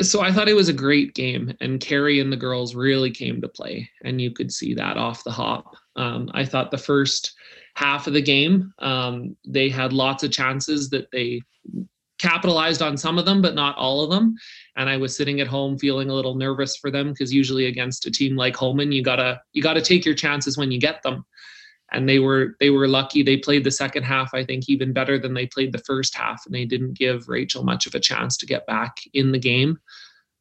So I thought it was a great game, and Kerri and the girls really came to play, and you could see that off the hop. Um, I thought the first half of the game, um, they had lots of chances that they capitalized on some of them, but not all of them. And I was sitting at home feeling a little nervous for them because usually against a team like Homan, you gotta you gotta take your chances when you get them and they were they were lucky they played the second half i think even better than they played the first half and they didn't give rachel much of a chance to get back in the game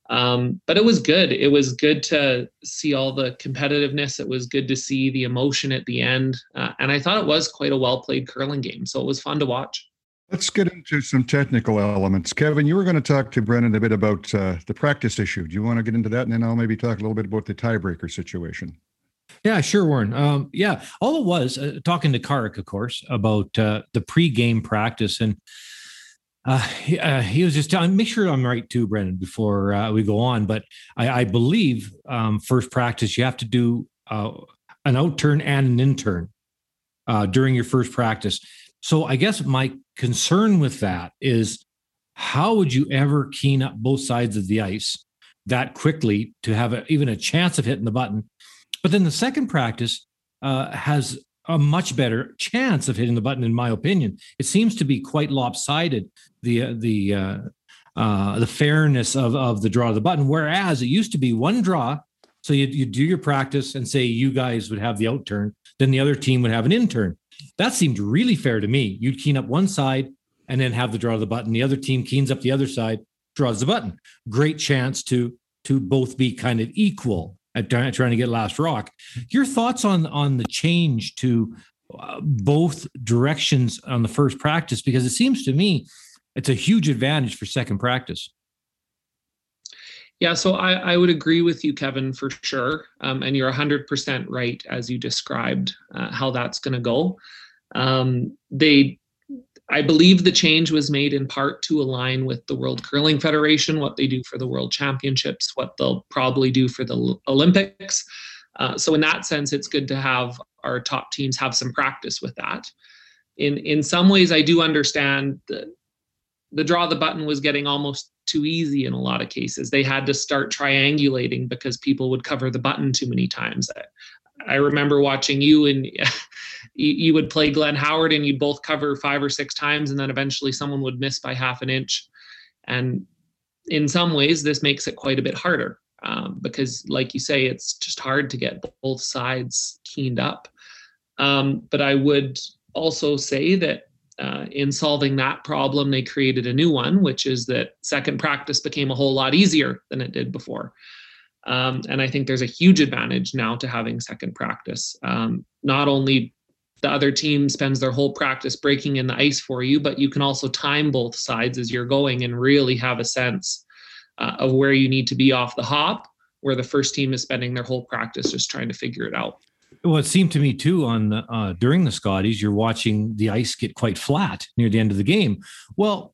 um, but it was good it was good to see all the competitiveness it was good to see the emotion at the end uh, and i thought it was quite a well played curling game so it was fun to watch Let's get into some technical elements. Kevin, you were going to talk to Brendan a bit about uh, the practice issue. Do you want to get into that? And then I'll maybe talk a little bit about the tiebreaker situation. Yeah, sure, Warren. Um, yeah, all it was uh, talking to Karik, of course, about uh, the pre-game practice, and uh, he, uh, he, was just telling. Make sure I'm right too, Brendan, before uh, we go on. But I, I believe um, first practice you have to do uh, an out turn and an in turn during your first practice. So I guess my concern with that is how would you ever keen up both sides of the ice that quickly to have a, even a chance of hitting the button but then the second practice uh, has a much better chance of hitting the button, in my opinion. It seems to be quite lopsided the uh, the uh, uh, the fairness of of the draw of the button. Whereas it used to be one draw, so you you do your practice and say you guys would have the out turn, then the other team would have an in turn. That seemed really fair to me. You'd keen up one side and then have the draw of the button. The other team keens up the other side, draws the button. Great chance to to both be kind of equal at trying to get last rock. Your thoughts on on the change to uh, both directions on the first practice because it seems to me it's a huge advantage for second practice. Yeah, so I, I would agree with you, Kevin, for sure. Um, and you're 100% right as you described uh, how that's going to go. Um, they I believe the change was made in part to align with the World Curling Federation, what they do for the World Championships, what they'll probably do for the Olympics. Uh, so in that sense, it's good to have our top teams have some practice with that. In in some ways, I do understand the the draw the button was getting almost too easy in a lot of cases. They had to start triangulating because people would cover the button too many times. I remember watching you and you, would play Glenn Howard and you'd both cover five or six times, and then eventually someone would miss by half an inch. And in some ways, this makes it quite a bit harder um, because, like you say, it's just hard to get both sides keened up. Um, but I would also say that uh, in solving that problem, they created a new one, which is that second practice became a whole lot easier than it did before. Um, and I think there's a huge advantage now to having second practice. Um, not only the other team spends their whole practice breaking in the ice for you, but you can also time both sides as you're going and really have a sense uh, of where you need to be off the hop, where the first team is spending their whole practice just trying to figure it out. Well, it seemed to me too on uh, during the Scotties, you're watching the ice get quite flat near the end of the game. Well,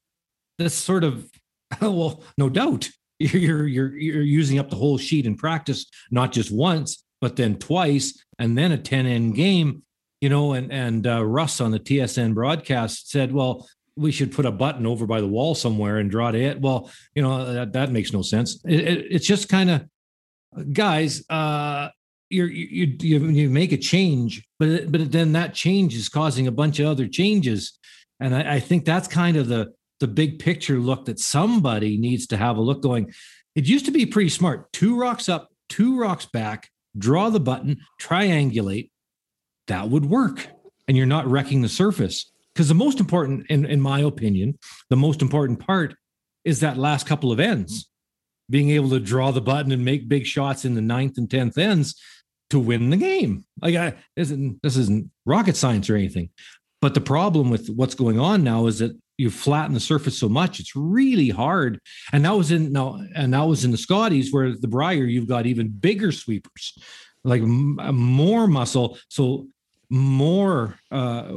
that's sort of well, no doubt you're you're you're using up the whole sheet in practice, not just once, but then twice, and then a 10 end game. You know, and and uh, Russ on the TSN broadcast said, "Well, we should put a button over by the wall somewhere and draw to it." Well, you know that that makes no sense. It, it, it's just kind of, guys. uh you're, you you you make a change, but but then that change is causing a bunch of other changes, and I, I think that's kind of the the big picture look that somebody needs to have a look going. It used to be pretty smart. Two rocks up, two rocks back, draw the button, triangulate. That would work. And you're not wrecking the surface. Because the most important, in, in my opinion, the most important part is that last couple of ends. Being able to draw the button and make big shots in the ninth and tenth ends to win the game. Like I isn't this isn't rocket science or anything. But the problem with what's going on now is that you flatten the surface so much it's really hard. And that was in no and that was in the scotties where the brier you've got even bigger sweepers like m- more muscle so more uh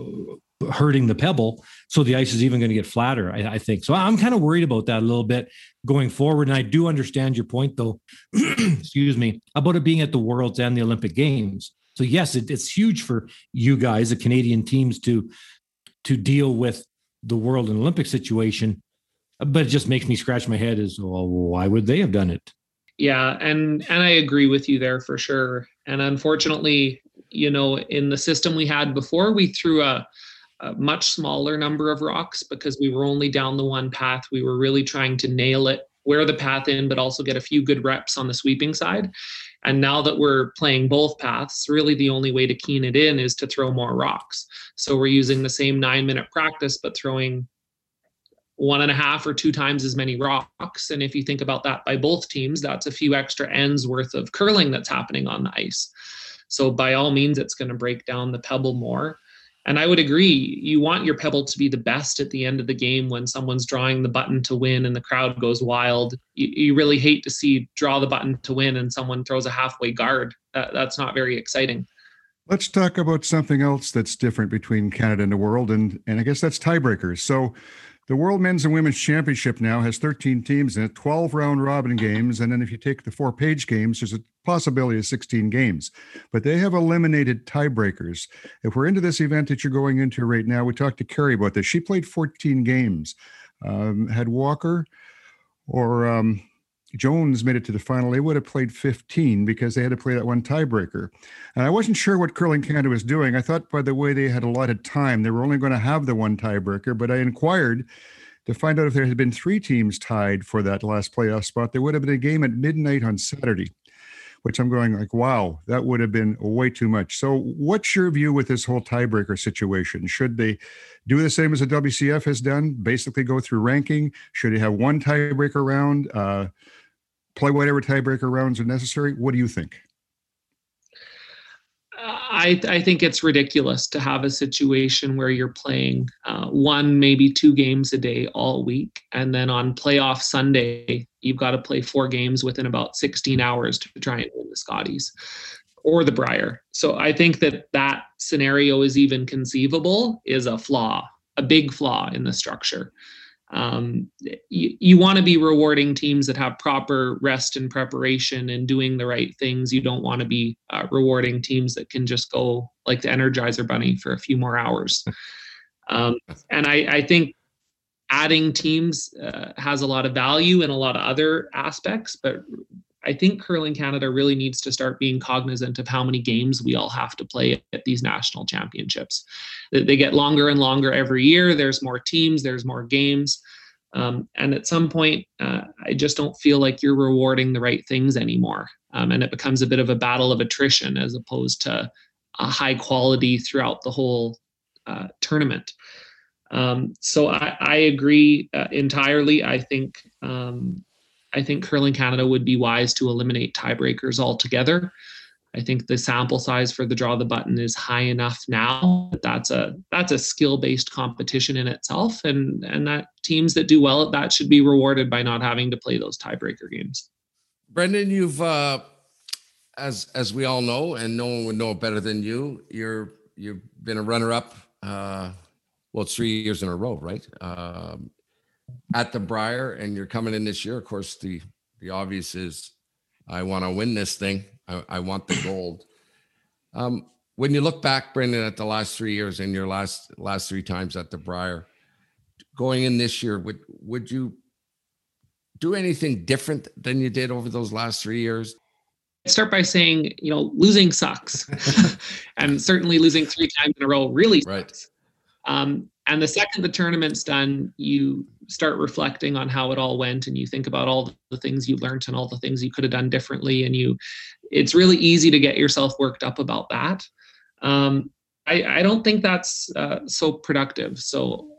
hurting the pebble so the ice is even going to get flatter I, I think. So i'm kind of worried about that a little bit going forward and i do understand your point though excuse me about it being at the worlds and the olympic games. So yes it, it's huge for you guys the canadian teams to to deal with the world and Olympic situation, but it just makes me scratch my head as well, why would they have done it? Yeah, and and I agree with you there for sure. And unfortunately, you know, in the system we had before, we threw a, a much smaller number of rocks because we were only down the one path. We were really trying to nail it, wear the path in, but also get a few good reps on the sweeping side. And now that we're playing both paths, really the only way to keen it in is to throw more rocks. So we're using the same nine minute practice, but throwing one and a half or two times as many rocks. And if you think about that by both teams, that's a few extra ends worth of curling that's happening on the ice. So by all means, it's going to break down the pebble more. And I would agree, you want your pebble to be the best at the end of the game when someone's drawing the button to win and the crowd goes wild. You, you really hate to see draw the button to win and someone throws a halfway guard. That, that's not very exciting. Let's talk about something else that's different between Canada and the world, and and I guess that's tiebreakers. So, the World Men's and Women's Championship now has 13 teams in it, 12 round robin games, and then if you take the four page games, there's a possibility of 16 games. But they have eliminated tiebreakers. If we're into this event that you're going into right now, we talked to Kerri about this. She played 14 games. Um, had Walker or um, Jones made it to the final, they would have played 15 because they had to play that one tiebreaker. And I wasn't sure what Curling Canada was doing. I thought by the way they had a lot of time, they were only going to have the one tiebreaker, but I inquired to find out if there had been three teams tied for that last playoff spot. There would have been a game at midnight on Saturday, which I'm going like, wow, that would have been way too much. So what's your view with this whole tiebreaker situation? Should they do the same as the WCF has done, basically go through ranking? Should they have one tiebreaker round? Uh, play whatever tiebreaker rounds are necessary. What do you think? I, I think it's ridiculous to have a situation where you're playing uh, one, maybe two games a day all week. And then on playoff Sunday, you've got to play four games within about 16 hours to try and win the Scotties or the Brier. So I think that that scenario is even conceivable, is a flaw, a big flaw in the structure um, you, you want to be rewarding teams that have proper rest and preparation and doing the right things. You don't want to be uh, rewarding teams that can just go like the Energizer Bunny for a few more hours. Um, and I, I, think adding teams uh, has a lot of value in a lot of other aspects, but I think Curling Canada really needs to start being cognizant of how many games we all have to play at these national championships. They get longer and longer every year. There's more teams, there's more games. Um, and at some point, uh, I just don't feel like you're rewarding the right things anymore. Um, and it becomes a bit of a battle of attrition as opposed to a high quality throughout the whole uh, tournament. Um, so I, I agree uh, entirely. I think um, I think Curling Canada would be wise to eliminate tiebreakers altogether. I think the sample size for the draw the button is high enough now. That's a that's a skill based competition in itself, and and that teams that do well at that should be rewarded by not having to play those tiebreaker games. Brendan, you've uh, as as we all know, and no one would know better than you. You're you've been a runner up. Uh, well, three years in a row, right? Um, at the Brier, and you're coming in this year. Of course, the the obvious is, I want to win this thing. I, I want the gold. Um, when you look back, Brendan, at the last three years and your last last three times at the Brier, going in this year, would would you do anything different than you did over those last three years? Start by saying, you know, losing sucks, and certainly losing three times in a row really sucks. Right. Um, and the second the tournament's done, you start reflecting on how it all went, and you think about all the things you learned and all the things you could have done differently, and you it's really easy to get yourself worked up about that. Um, I, I, don't think that's uh, so productive. So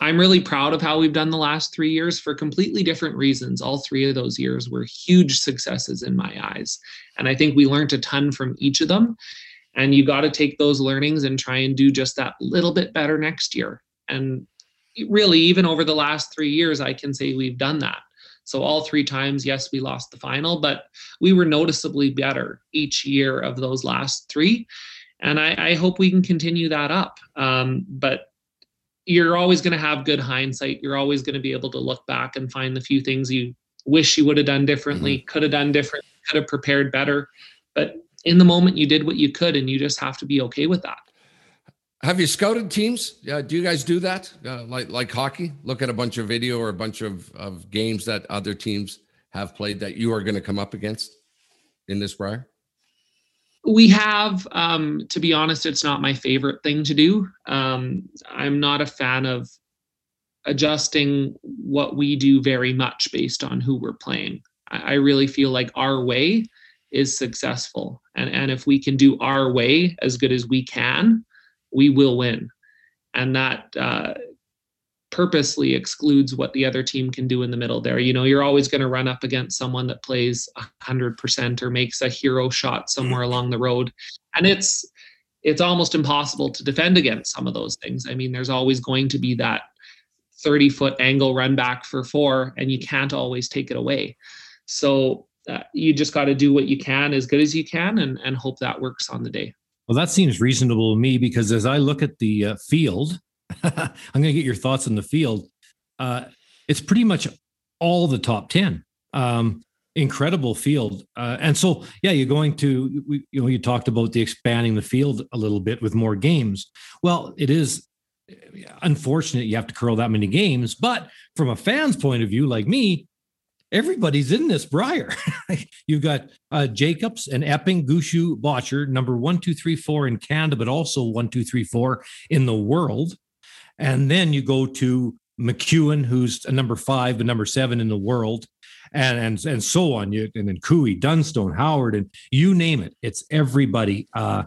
I'm really proud of how we've done the last three years for completely different reasons. All three of those years were huge successes in my eyes. And I think we learned a ton from each of them. And you got to take those learnings and try and do just that little bit better next year. And really, even over the last three years, I can say we've done that. So all three times, yes, we lost the final, but we were noticeably better each year of those last three. And I, I hope we can continue that up. Um, but you're always going to have good hindsight. You're always going to be able to look back and find the few things you wish you would have done differently, mm-hmm. could have done different, could have prepared better. But in the moment, you did what you could, and you just have to be okay with that. Have you scouted teams? Yeah, do you guys do that? Uh, like like hockey? Look at a bunch of video or a bunch of, of games that other teams have played that you are going to come up against in this Brier? We have, um, to be honest, it's not my favorite thing to do. Um, I'm not a fan of adjusting what we do very much based on who we're playing. I, I really feel like our way is successful. And, and if we can do our way as good as we can, we will win. And that uh, purposely excludes what the other team can do in the middle there. You know, you're always going to run up against someone that plays 100% or makes a hero shot somewhere along the road. And it's it's almost impossible to defend against some of those things. I mean, there's always going to be that 30 foot angle run back for four, and you can't always take it away. So you just got to do what you can as good as you can and, and hope that works on the day. Well, that seems reasonable to me because as I look at the uh, field, I'm going to get your thoughts on the field. Uh, it's pretty much all the top 10. Um, incredible field. Uh, and so, yeah, you're going to, you know, you talked about the expanding the field a little bit with more games. Well, it is unfortunate you have to curl that many games, but from a fan's point of view, like me, everybody's in this Brier. You've got uh, Jacobs and Epping, Gushue, Bottcher, number one, two, three, four in Canada, but also one, two, three, four in the world. And then you go to McEwen, who's number five, but number seven in the world, and and and so on. You and then Koe, Dunstone, Howard, and you name it. It's everybody. Uh,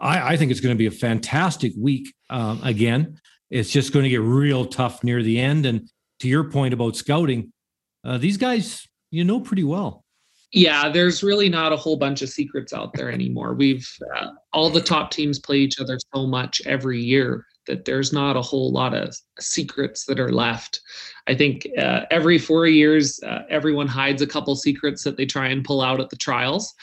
I, I think it's going to be a fantastic week. Um, again, it's just going to get real tough near the end. And to your point about scouting, uh, these guys you know pretty well. Yeah, there's really not a whole bunch of secrets out there anymore. We've uh, all the top teams play each other so much every year that there's not a whole lot of secrets that are left. I think uh, every four years, uh, everyone hides a couple secrets that they try and pull out at the trials.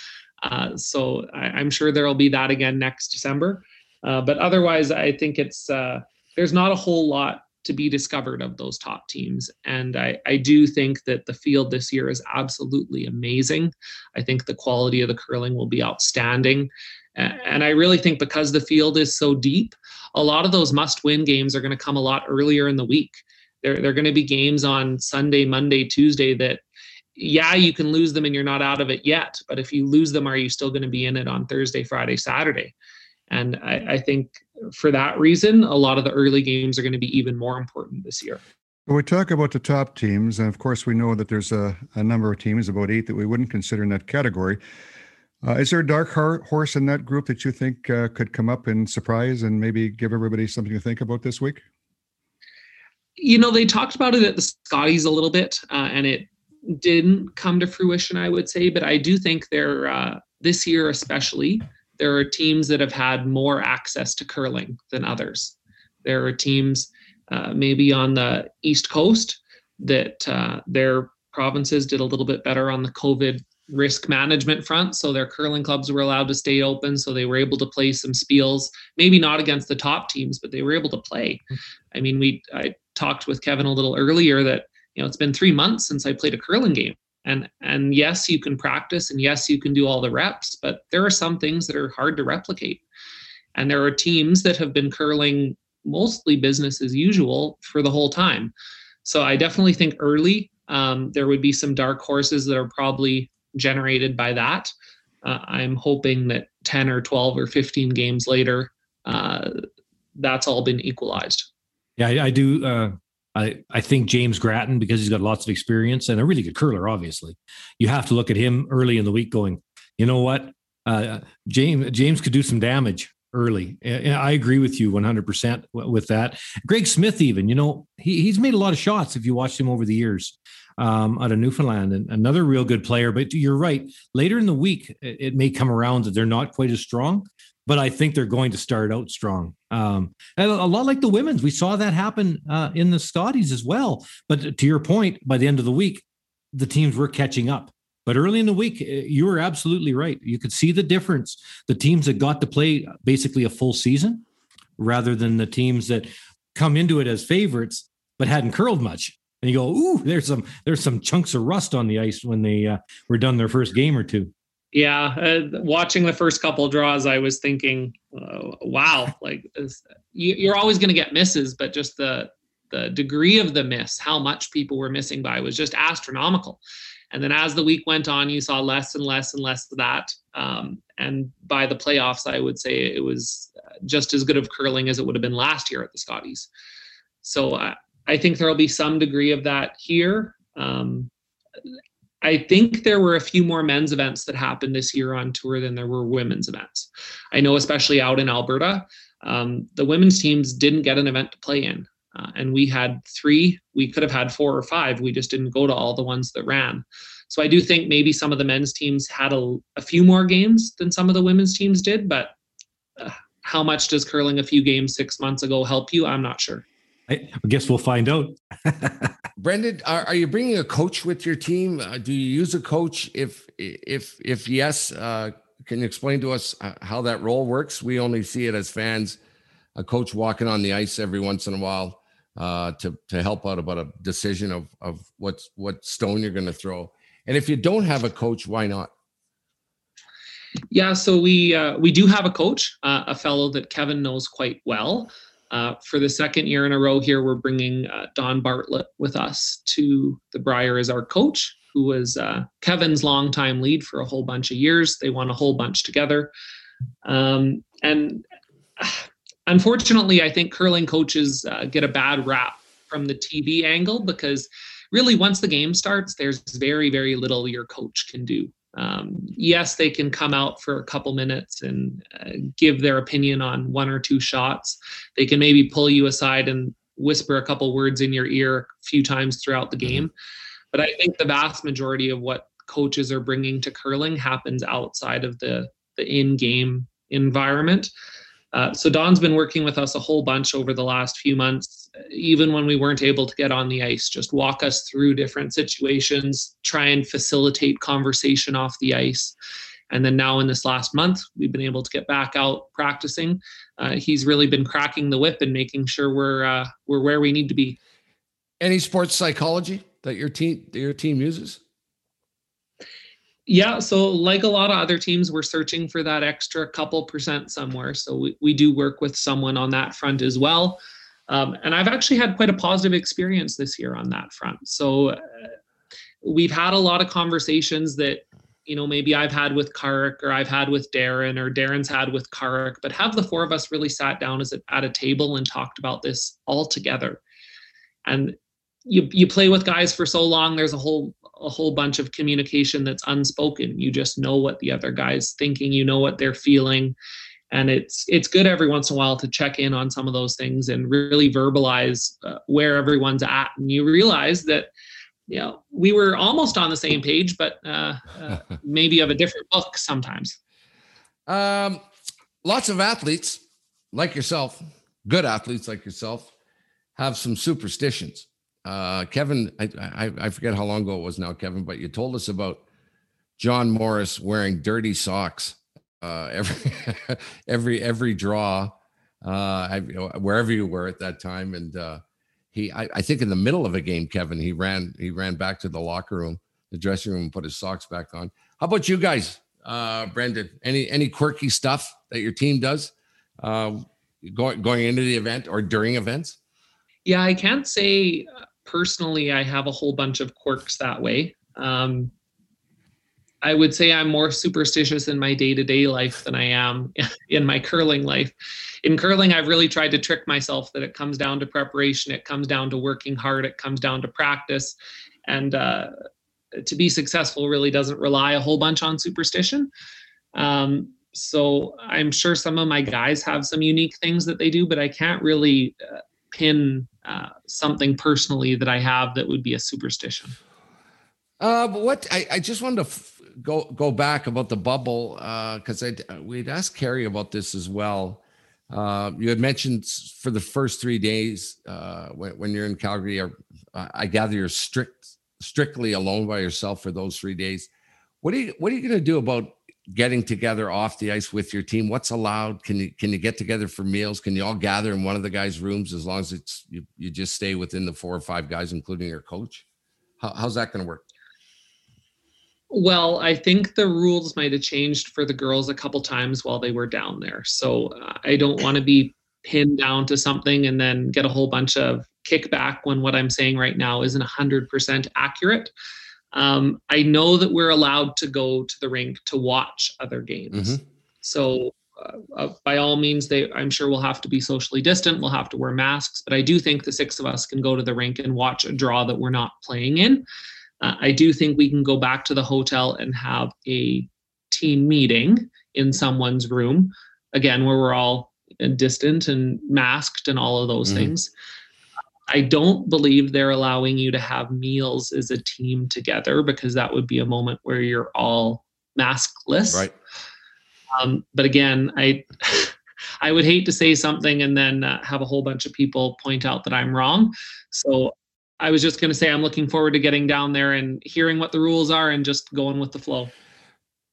Uh, so I, am sure there'll be that again next December. Uh, but otherwise, I think it's uh, there's not a whole lot to be discovered of those top teams. And I, I do think that the field this year is absolutely amazing. I think the quality of the curling will be outstanding. And I really think because the field is so deep, a lot of those must win games are going to come a lot earlier in the week. They're, they're going to be games on Sunday, Monday, Tuesday that, yeah, you can lose them and you're not out of it yet. But if you lose them, are you still going to be in it on Thursday, Friday, Saturday? And I, I think for that reason, a lot of the early games are going to be even more important this year. We talk about the top teams, and of course, we know that there's a, a number of teams, about eight, that we wouldn't consider in that category. Uh, is there a dark horse in that group that you think uh, could come up and surprise and maybe give everybody something to think about this week? You know, they talked about it at the Scotties a little bit, uh, and it didn't come to fruition, I would say. But I do think they're uh, this year especially, there are teams that have had more access to curling than others. There are teams uh, maybe on the East Coast that uh, their provinces did a little bit better on the COVID risk management front. So their curling clubs were allowed to stay open. So they were able to play some spiels, maybe not against the top teams, but they were able to play. I mean, we I talked with Kevin a little earlier that, you know, it's been three months since I played a curling game. And and yes, you can practice and yes, you can do all the reps, but there are some things that are hard to replicate. And there are teams that have been curling mostly business as usual for the whole time. So I definitely think early um, there would be some dark horses that are probably generated by that. Uh, I'm hoping that 10 or 12 or 15 games later, uh, that's all been equalized. Yeah, I, I do. Uh, I, I think James Grattan, because he's got lots of experience and a really good curler, obviously, you have to look at him early in the week going, you know what? Uh, James James could do some damage early. I agree with you 100% with that. Greg Smith, even, you know, he, he's made a lot of shots if you watched him over the years um, out of Newfoundland and another real good player. But you're right. Later in the week, it, it, may come around that they're not quite as strong, but I think they're going to start out strong. Um, a lot like the women's. We saw that happen uh, in the Scotties as well. But to your point, by the end of the week, the teams were catching up. But early in the week, eh, you were absolutely right. You could see the difference. The teams that got to play basically a full season rather than the teams that come into it as favorites but hadn't curled much and you go, "Ooh, there's some there's some chunks of rust on the ice when they uh, were done their first game or two. Yeah, uh, watching the first couple draws, I was thinking, uh, "Wow, like you, are always going to get misses, but just the the degree of the miss, how much people were missing by, was just astronomical." And then as the week went on, you saw less and less and less of that. Um, and by the playoffs, I would say it was just as good of curling as it would have been last year at the Scotties. So uh, I think there'll be some degree of that here. Um, I think there were a few more men's events that happened this year on tour than there were women's events. I know, especially out in Alberta, um, the women's teams didn't get an event to play in. Uh, and we had three. We could have had four or five. We just didn't go to all the ones that ran. So I do think maybe some of the men's teams had a, a few more games than some of the women's teams did. But uh, how much does curling a few games six months ago help you? I'm not sure. I guess we'll find out. Brendan, are, are, you bringing a coach with your team? Uh, do you use a coach? If if if yes, uh, can you explain to us uh, how that role works? We only see it as fans, a coach walking on the ice every once in a while uh, to to help out about a decision of of what's what stone you're going to throw. And if you don't have a coach, why not? Yeah, so we uh, we do have a coach, uh, a fellow that Kevin knows quite well. Uh, for the second year in a row here, we're bringing uh, Don Bartlett with us to the Brier as our coach, who was uh, Kevin's longtime lead for a whole bunch of years. They won a whole bunch together. Um, and unfortunately, I think curling coaches uh, get a bad rap from the TV angle because really, once the game starts, there's very, very little your coach can do. Um, yes, they can come out for a couple minutes and uh, give their opinion on one or two shots. They can maybe pull you aside and whisper a couple words in your ear a few times throughout the game. But I think the vast majority of what coaches are bringing to curling happens outside of the the in-game environment. Uh, so Don's been working with us a whole bunch over the last few months, even when we weren't able to get on the ice, just walk us through different situations, try and facilitate conversation off the ice. And then now in this last month, we've been able to get back out practicing. Uh, he's really been cracking the whip and making sure we're uh, we're where we need to be. Any sports psychology that your team that your team uses? Yeah, so like a lot of other teams, we're searching for that extra couple percent somewhere. So we, we do work with someone on that front as well. Um, and I've actually had quite a positive experience this year on that front. So uh, we've had a lot of conversations that, you know, maybe I've had with Karrick or I've had with Darren or Darren's had with Karrick, but have the four of us really sat down as at a table and talked about this all together. And you you play with guys for so long, there's a whole a whole bunch of communication that's unspoken. You just know what the other guy's thinking, you know what they're feeling. And it's it's good every once in a while to check in on some of those things and really verbalize uh, where everyone's at. And you realize that you know we were almost on the same page, but uh, uh, maybe of a different book sometimes. Um, lots of athletes like yourself, good athletes like yourself, have some superstitions. Uh, Kevin, I, I, I forget how long ago it was now, Kevin, but you told us about John Morris wearing dirty socks uh, every every every draw, uh, wherever you were at that time, and uh, he I, I, think in the middle of a game, Kevin, he ran he ran back to the locker room, the dressing room, and put his socks back on. How about you guys, uh, Brendan? Any any quirky stuff that your team does uh, going going into the event or during events? Yeah, I can't say personally I have a whole bunch of quirks that way. Um, I would say I'm more superstitious in my day to day life than I am in my curling life. In curling, I've really tried to trick myself that it comes down to preparation, it comes down to working hard, it comes down to practice. And uh, to be successful really doesn't rely a whole bunch on superstition. Um, so I'm sure some of my guys have some unique things that they do, but I can't really uh, pin uh, something personally that I have that would be a superstition. Uh, but what I, I just wanted to f- go go back about the bubble because uh, I we'd asked Kerri about this as well. Uh, you had mentioned for the first three days uh, when, when you're in Calgary, or, I gather you're strict strictly alone by yourself for those three days. What are you What are you going to do about getting together off the ice with your team? What's allowed? Can you can you get together for meals? Can you all gather in one of the guys' rooms as long as it's you, you just stay within the four or five guys, including your coach? How, how's that going to work? Well, I think the rules might have changed for the girls a couple times while they were down there. So uh, I don't want to be pinned down to something and then get a whole bunch of kickback when what I'm saying right now isn't 100% accurate. Um, I know that we're allowed to go to the rink to watch other games. Mm-hmm. So uh, uh, by all means, they I'm sure we'll have to be socially distant. We'll have to wear masks, but I do think the six of us can go to the rink and watch a draw that we're not playing in. Uh, I do think we can go back to the hotel and have a team meeting in someone's room, again, where we're all distant and masked and all of those mm-hmm. things. I don't believe they're allowing you to have meals as a team together because that would be a moment where you're all maskless. Right. Um, but again, I I would hate to say something and then uh, have a whole bunch of people point out that I'm wrong. So I was just going to say I'm looking forward to getting down there and hearing what the rules are and just going with the flow.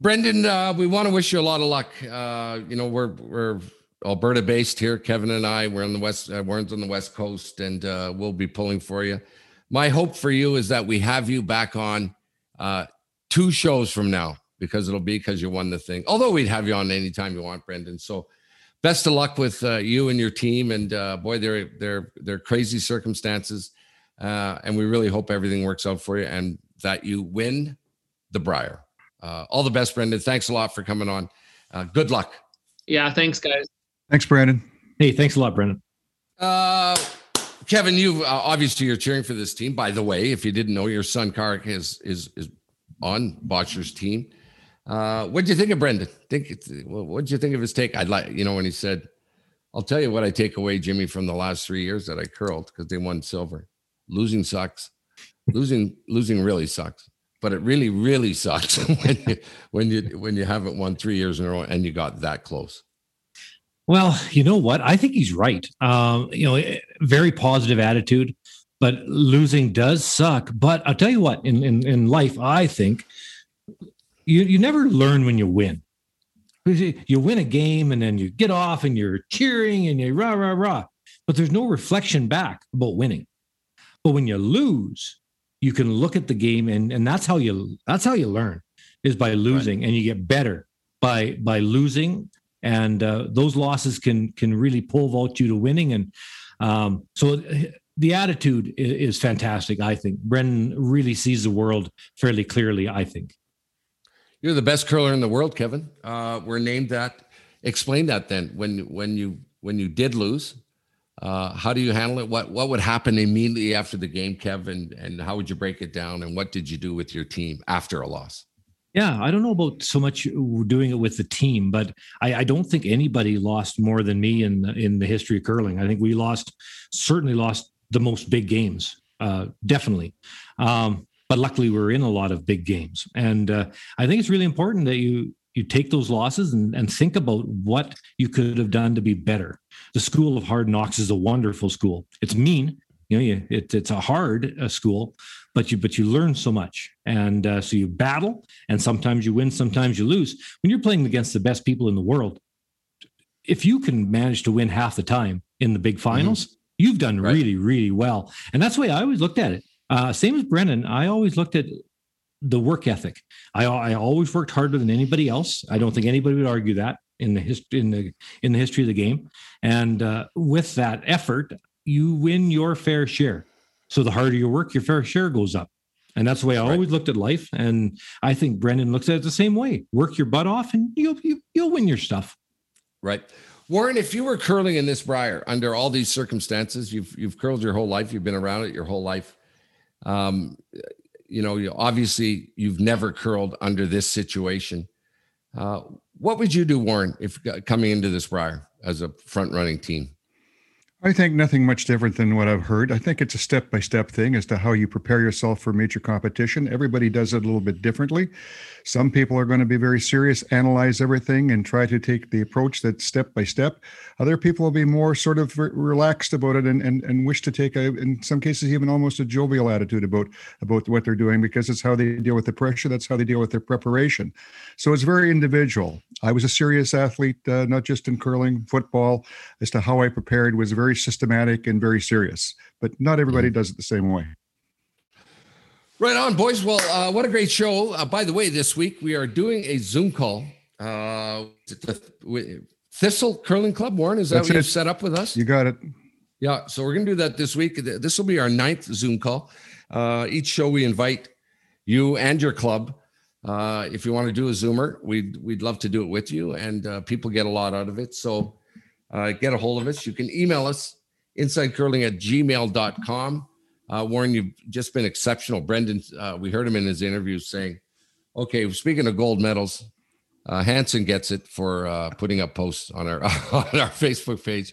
Brendan, uh, we want to wish you a lot of luck. Uh, you know, we're we're Alberta based here. Kevin and I, we're on the west, uh, we're on the west coast, and uh, we'll be pulling for you. My hope for you is that we have you back on uh, two shows from now because it'll be because you won the thing. Although we'd have you on anytime you want, Brendan. So best of luck with uh, you and your team. And uh, boy, they're they're they're crazy circumstances. Uh, and we really hope everything works out for you and that you win the Brier. Uh, all the best, Brendan. Thanks a lot for coming on. Uh, good luck. Yeah, thanks, guys. Thanks, Brandon. Hey, thanks a lot, Brendan. Uh, Kevin, you uh, obviously you're cheering for this team. By the way, if you didn't know, your son Karrick is is is on Bottcher's team. Uh, what do you think of Brendan? Think what did you think of his take? I'd like you know when he said, "I'll tell you what I take away, Jimmy, from the last three years that I curled because they won silver." losing sucks. losing losing really sucks. But it really, really sucks when you when you when you haven't won three years in a row and you got that close. Well, you know what? I think he's right. Um, you know, eh, very positive attitude, but losing does suck. But I'll tell you what, in in, in life, I think you you never learn when you win. You win a game and then you get off and you're cheering and you rah rah rah, but there's no reflection back about winning. But when you lose, you can look at the game and and that's how you that's how you learn is by losing right. and you get better by by losing and uh, those losses can can really pull vault you to winning and um, so the attitude is, is, fantastic i think brendan really sees the world fairly clearly i think you're the best curler in the world kevin uh, we're named that explain that then when when you when you did lose uh, how do you handle it? What what would happen immediately after the game, Kevin? And how would you break it down? And what did you do with your team after a loss? Yeah, I don't know about so much doing it with the team, but I, I, don't think anybody lost more than me in in the history of curling. I think we lost certainly lost the most big games uh, definitely. Um, but luckily, we we're in a lot of big games, and uh, I think it's really important that you you take those losses and, and think about what you could have done to be better. The School of Hard Knocks is a wonderful school. It's mean, you know, you, it, it's a hard uh, school, but you but you learn so much, and uh, so you battle, and sometimes you win, sometimes you lose. When you're playing against the best people in the world, if you can manage to win half the time in the big mm-hmm. finals, mm-hmm. you've done right. really, really well. And that's the way I always looked at it. Uh, same as Brennan, I always looked at the work ethic. I, I always worked harder than anybody else. I don't think anybody would argue that in the history in the in the history of the game. And uh, with that effort, you win your fair share. So the harder you work, your fair share goes up. And that's the way I right. always looked at life. And I think Brendan looks at it the same way. Work your butt off, and you'll you, will you will win your stuff. Right. Warren, if you were curling in this Brier under all these circumstances, you've you've curled your whole life, you've been around it your whole life. Um, you know, you, obviously you've never curled under this situation. Uh, what would you do, Warren, if coming into this Brier as a front running team? I think nothing much different than what I've heard. I think it's a step by step thing as to how you prepare yourself for major competition. Everybody does it a little bit differently. Some people are going to be very serious, analyze everything, and try to take the approach that's step by step. Other people will be more sort of re- relaxed about it and, and, and wish to take a, in some cases, even almost a jovial attitude about, about what they're doing because it's how they deal with the pressure. That's how they deal with their preparation. So it's very individual. I was a serious athlete, uh, not just in curling, football, as to how I prepared was very systematic and very serious. But not everybody mm-hmm. does it the same way. Right on, boys. Well, uh, what a great show. Uh, by the way, this week we are doing a Zoom call. Uh, Thistle Curling Club, Warren, is that That's what you set up with us? You got it. Yeah, so we're going to do that this week. This will be our ninth Zoom call. Uh, each show we invite you and your club uh, if you want to do a Zoomer, we'd we'd love to do it with you, and uh, people get a lot out of it. So uh, get a hold of us. You can email us insidecurling at gmail.com. Uh, Warren, you've just been exceptional. Brendan, uh, we heard him in his interview saying, okay, speaking of gold medals, uh, Hansen gets it for uh, putting up posts on our on our Facebook page.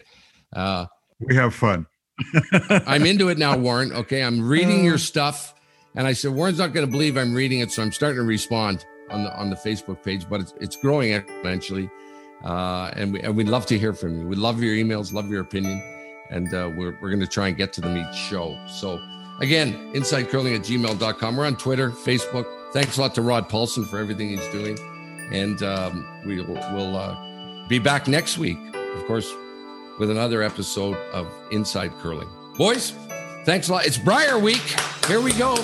Uh, we have fun. I'm into it now, Warren. Okay, I'm reading your stuff. And I said, Warren's not going to believe I'm reading it, so I'm starting to respond on the on the Facebook page, but it's it's growing exponentially. Uh, and we and we'd love to hear from you. We love your emails, love your opinion, and uh, we're we're going to try and get to them each show. So again, insidecurling at gmail.com. We're on Twitter, Facebook. Thanks a lot to Rod Paulson for everything he's doing, and um, we will we'll, uh, be back next week, of course, with another episode of Inside Curling. Boys, Thanks a lot. It's Brier Week. Here we go.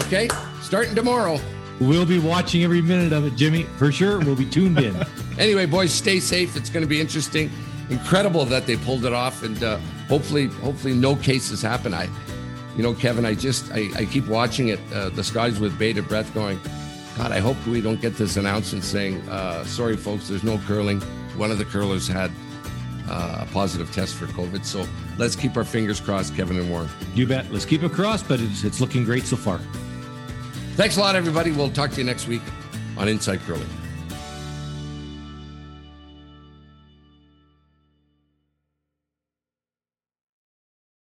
Okay, starting tomorrow. We'll be watching every minute of it, Jimmy, for sure. We'll be tuned in. anyway, boys, stay safe. It's going to be interesting. Incredible that they pulled it off, and uh, hopefully, hopefully, no cases happen. I, you know, Kevin, I just I, I keep watching it. Uh, the skies with bated breath, going, God, I hope we don't get this announcement saying, uh, "Sorry, folks, there's no curling." One of the curlers had uh, a positive test for COVID. So let's keep our fingers crossed, Kevin and Warren. You bet. Let's keep it crossed, but it's, it's looking great so far. Thanks a lot, everybody. We'll talk to you next week on Inside Curling.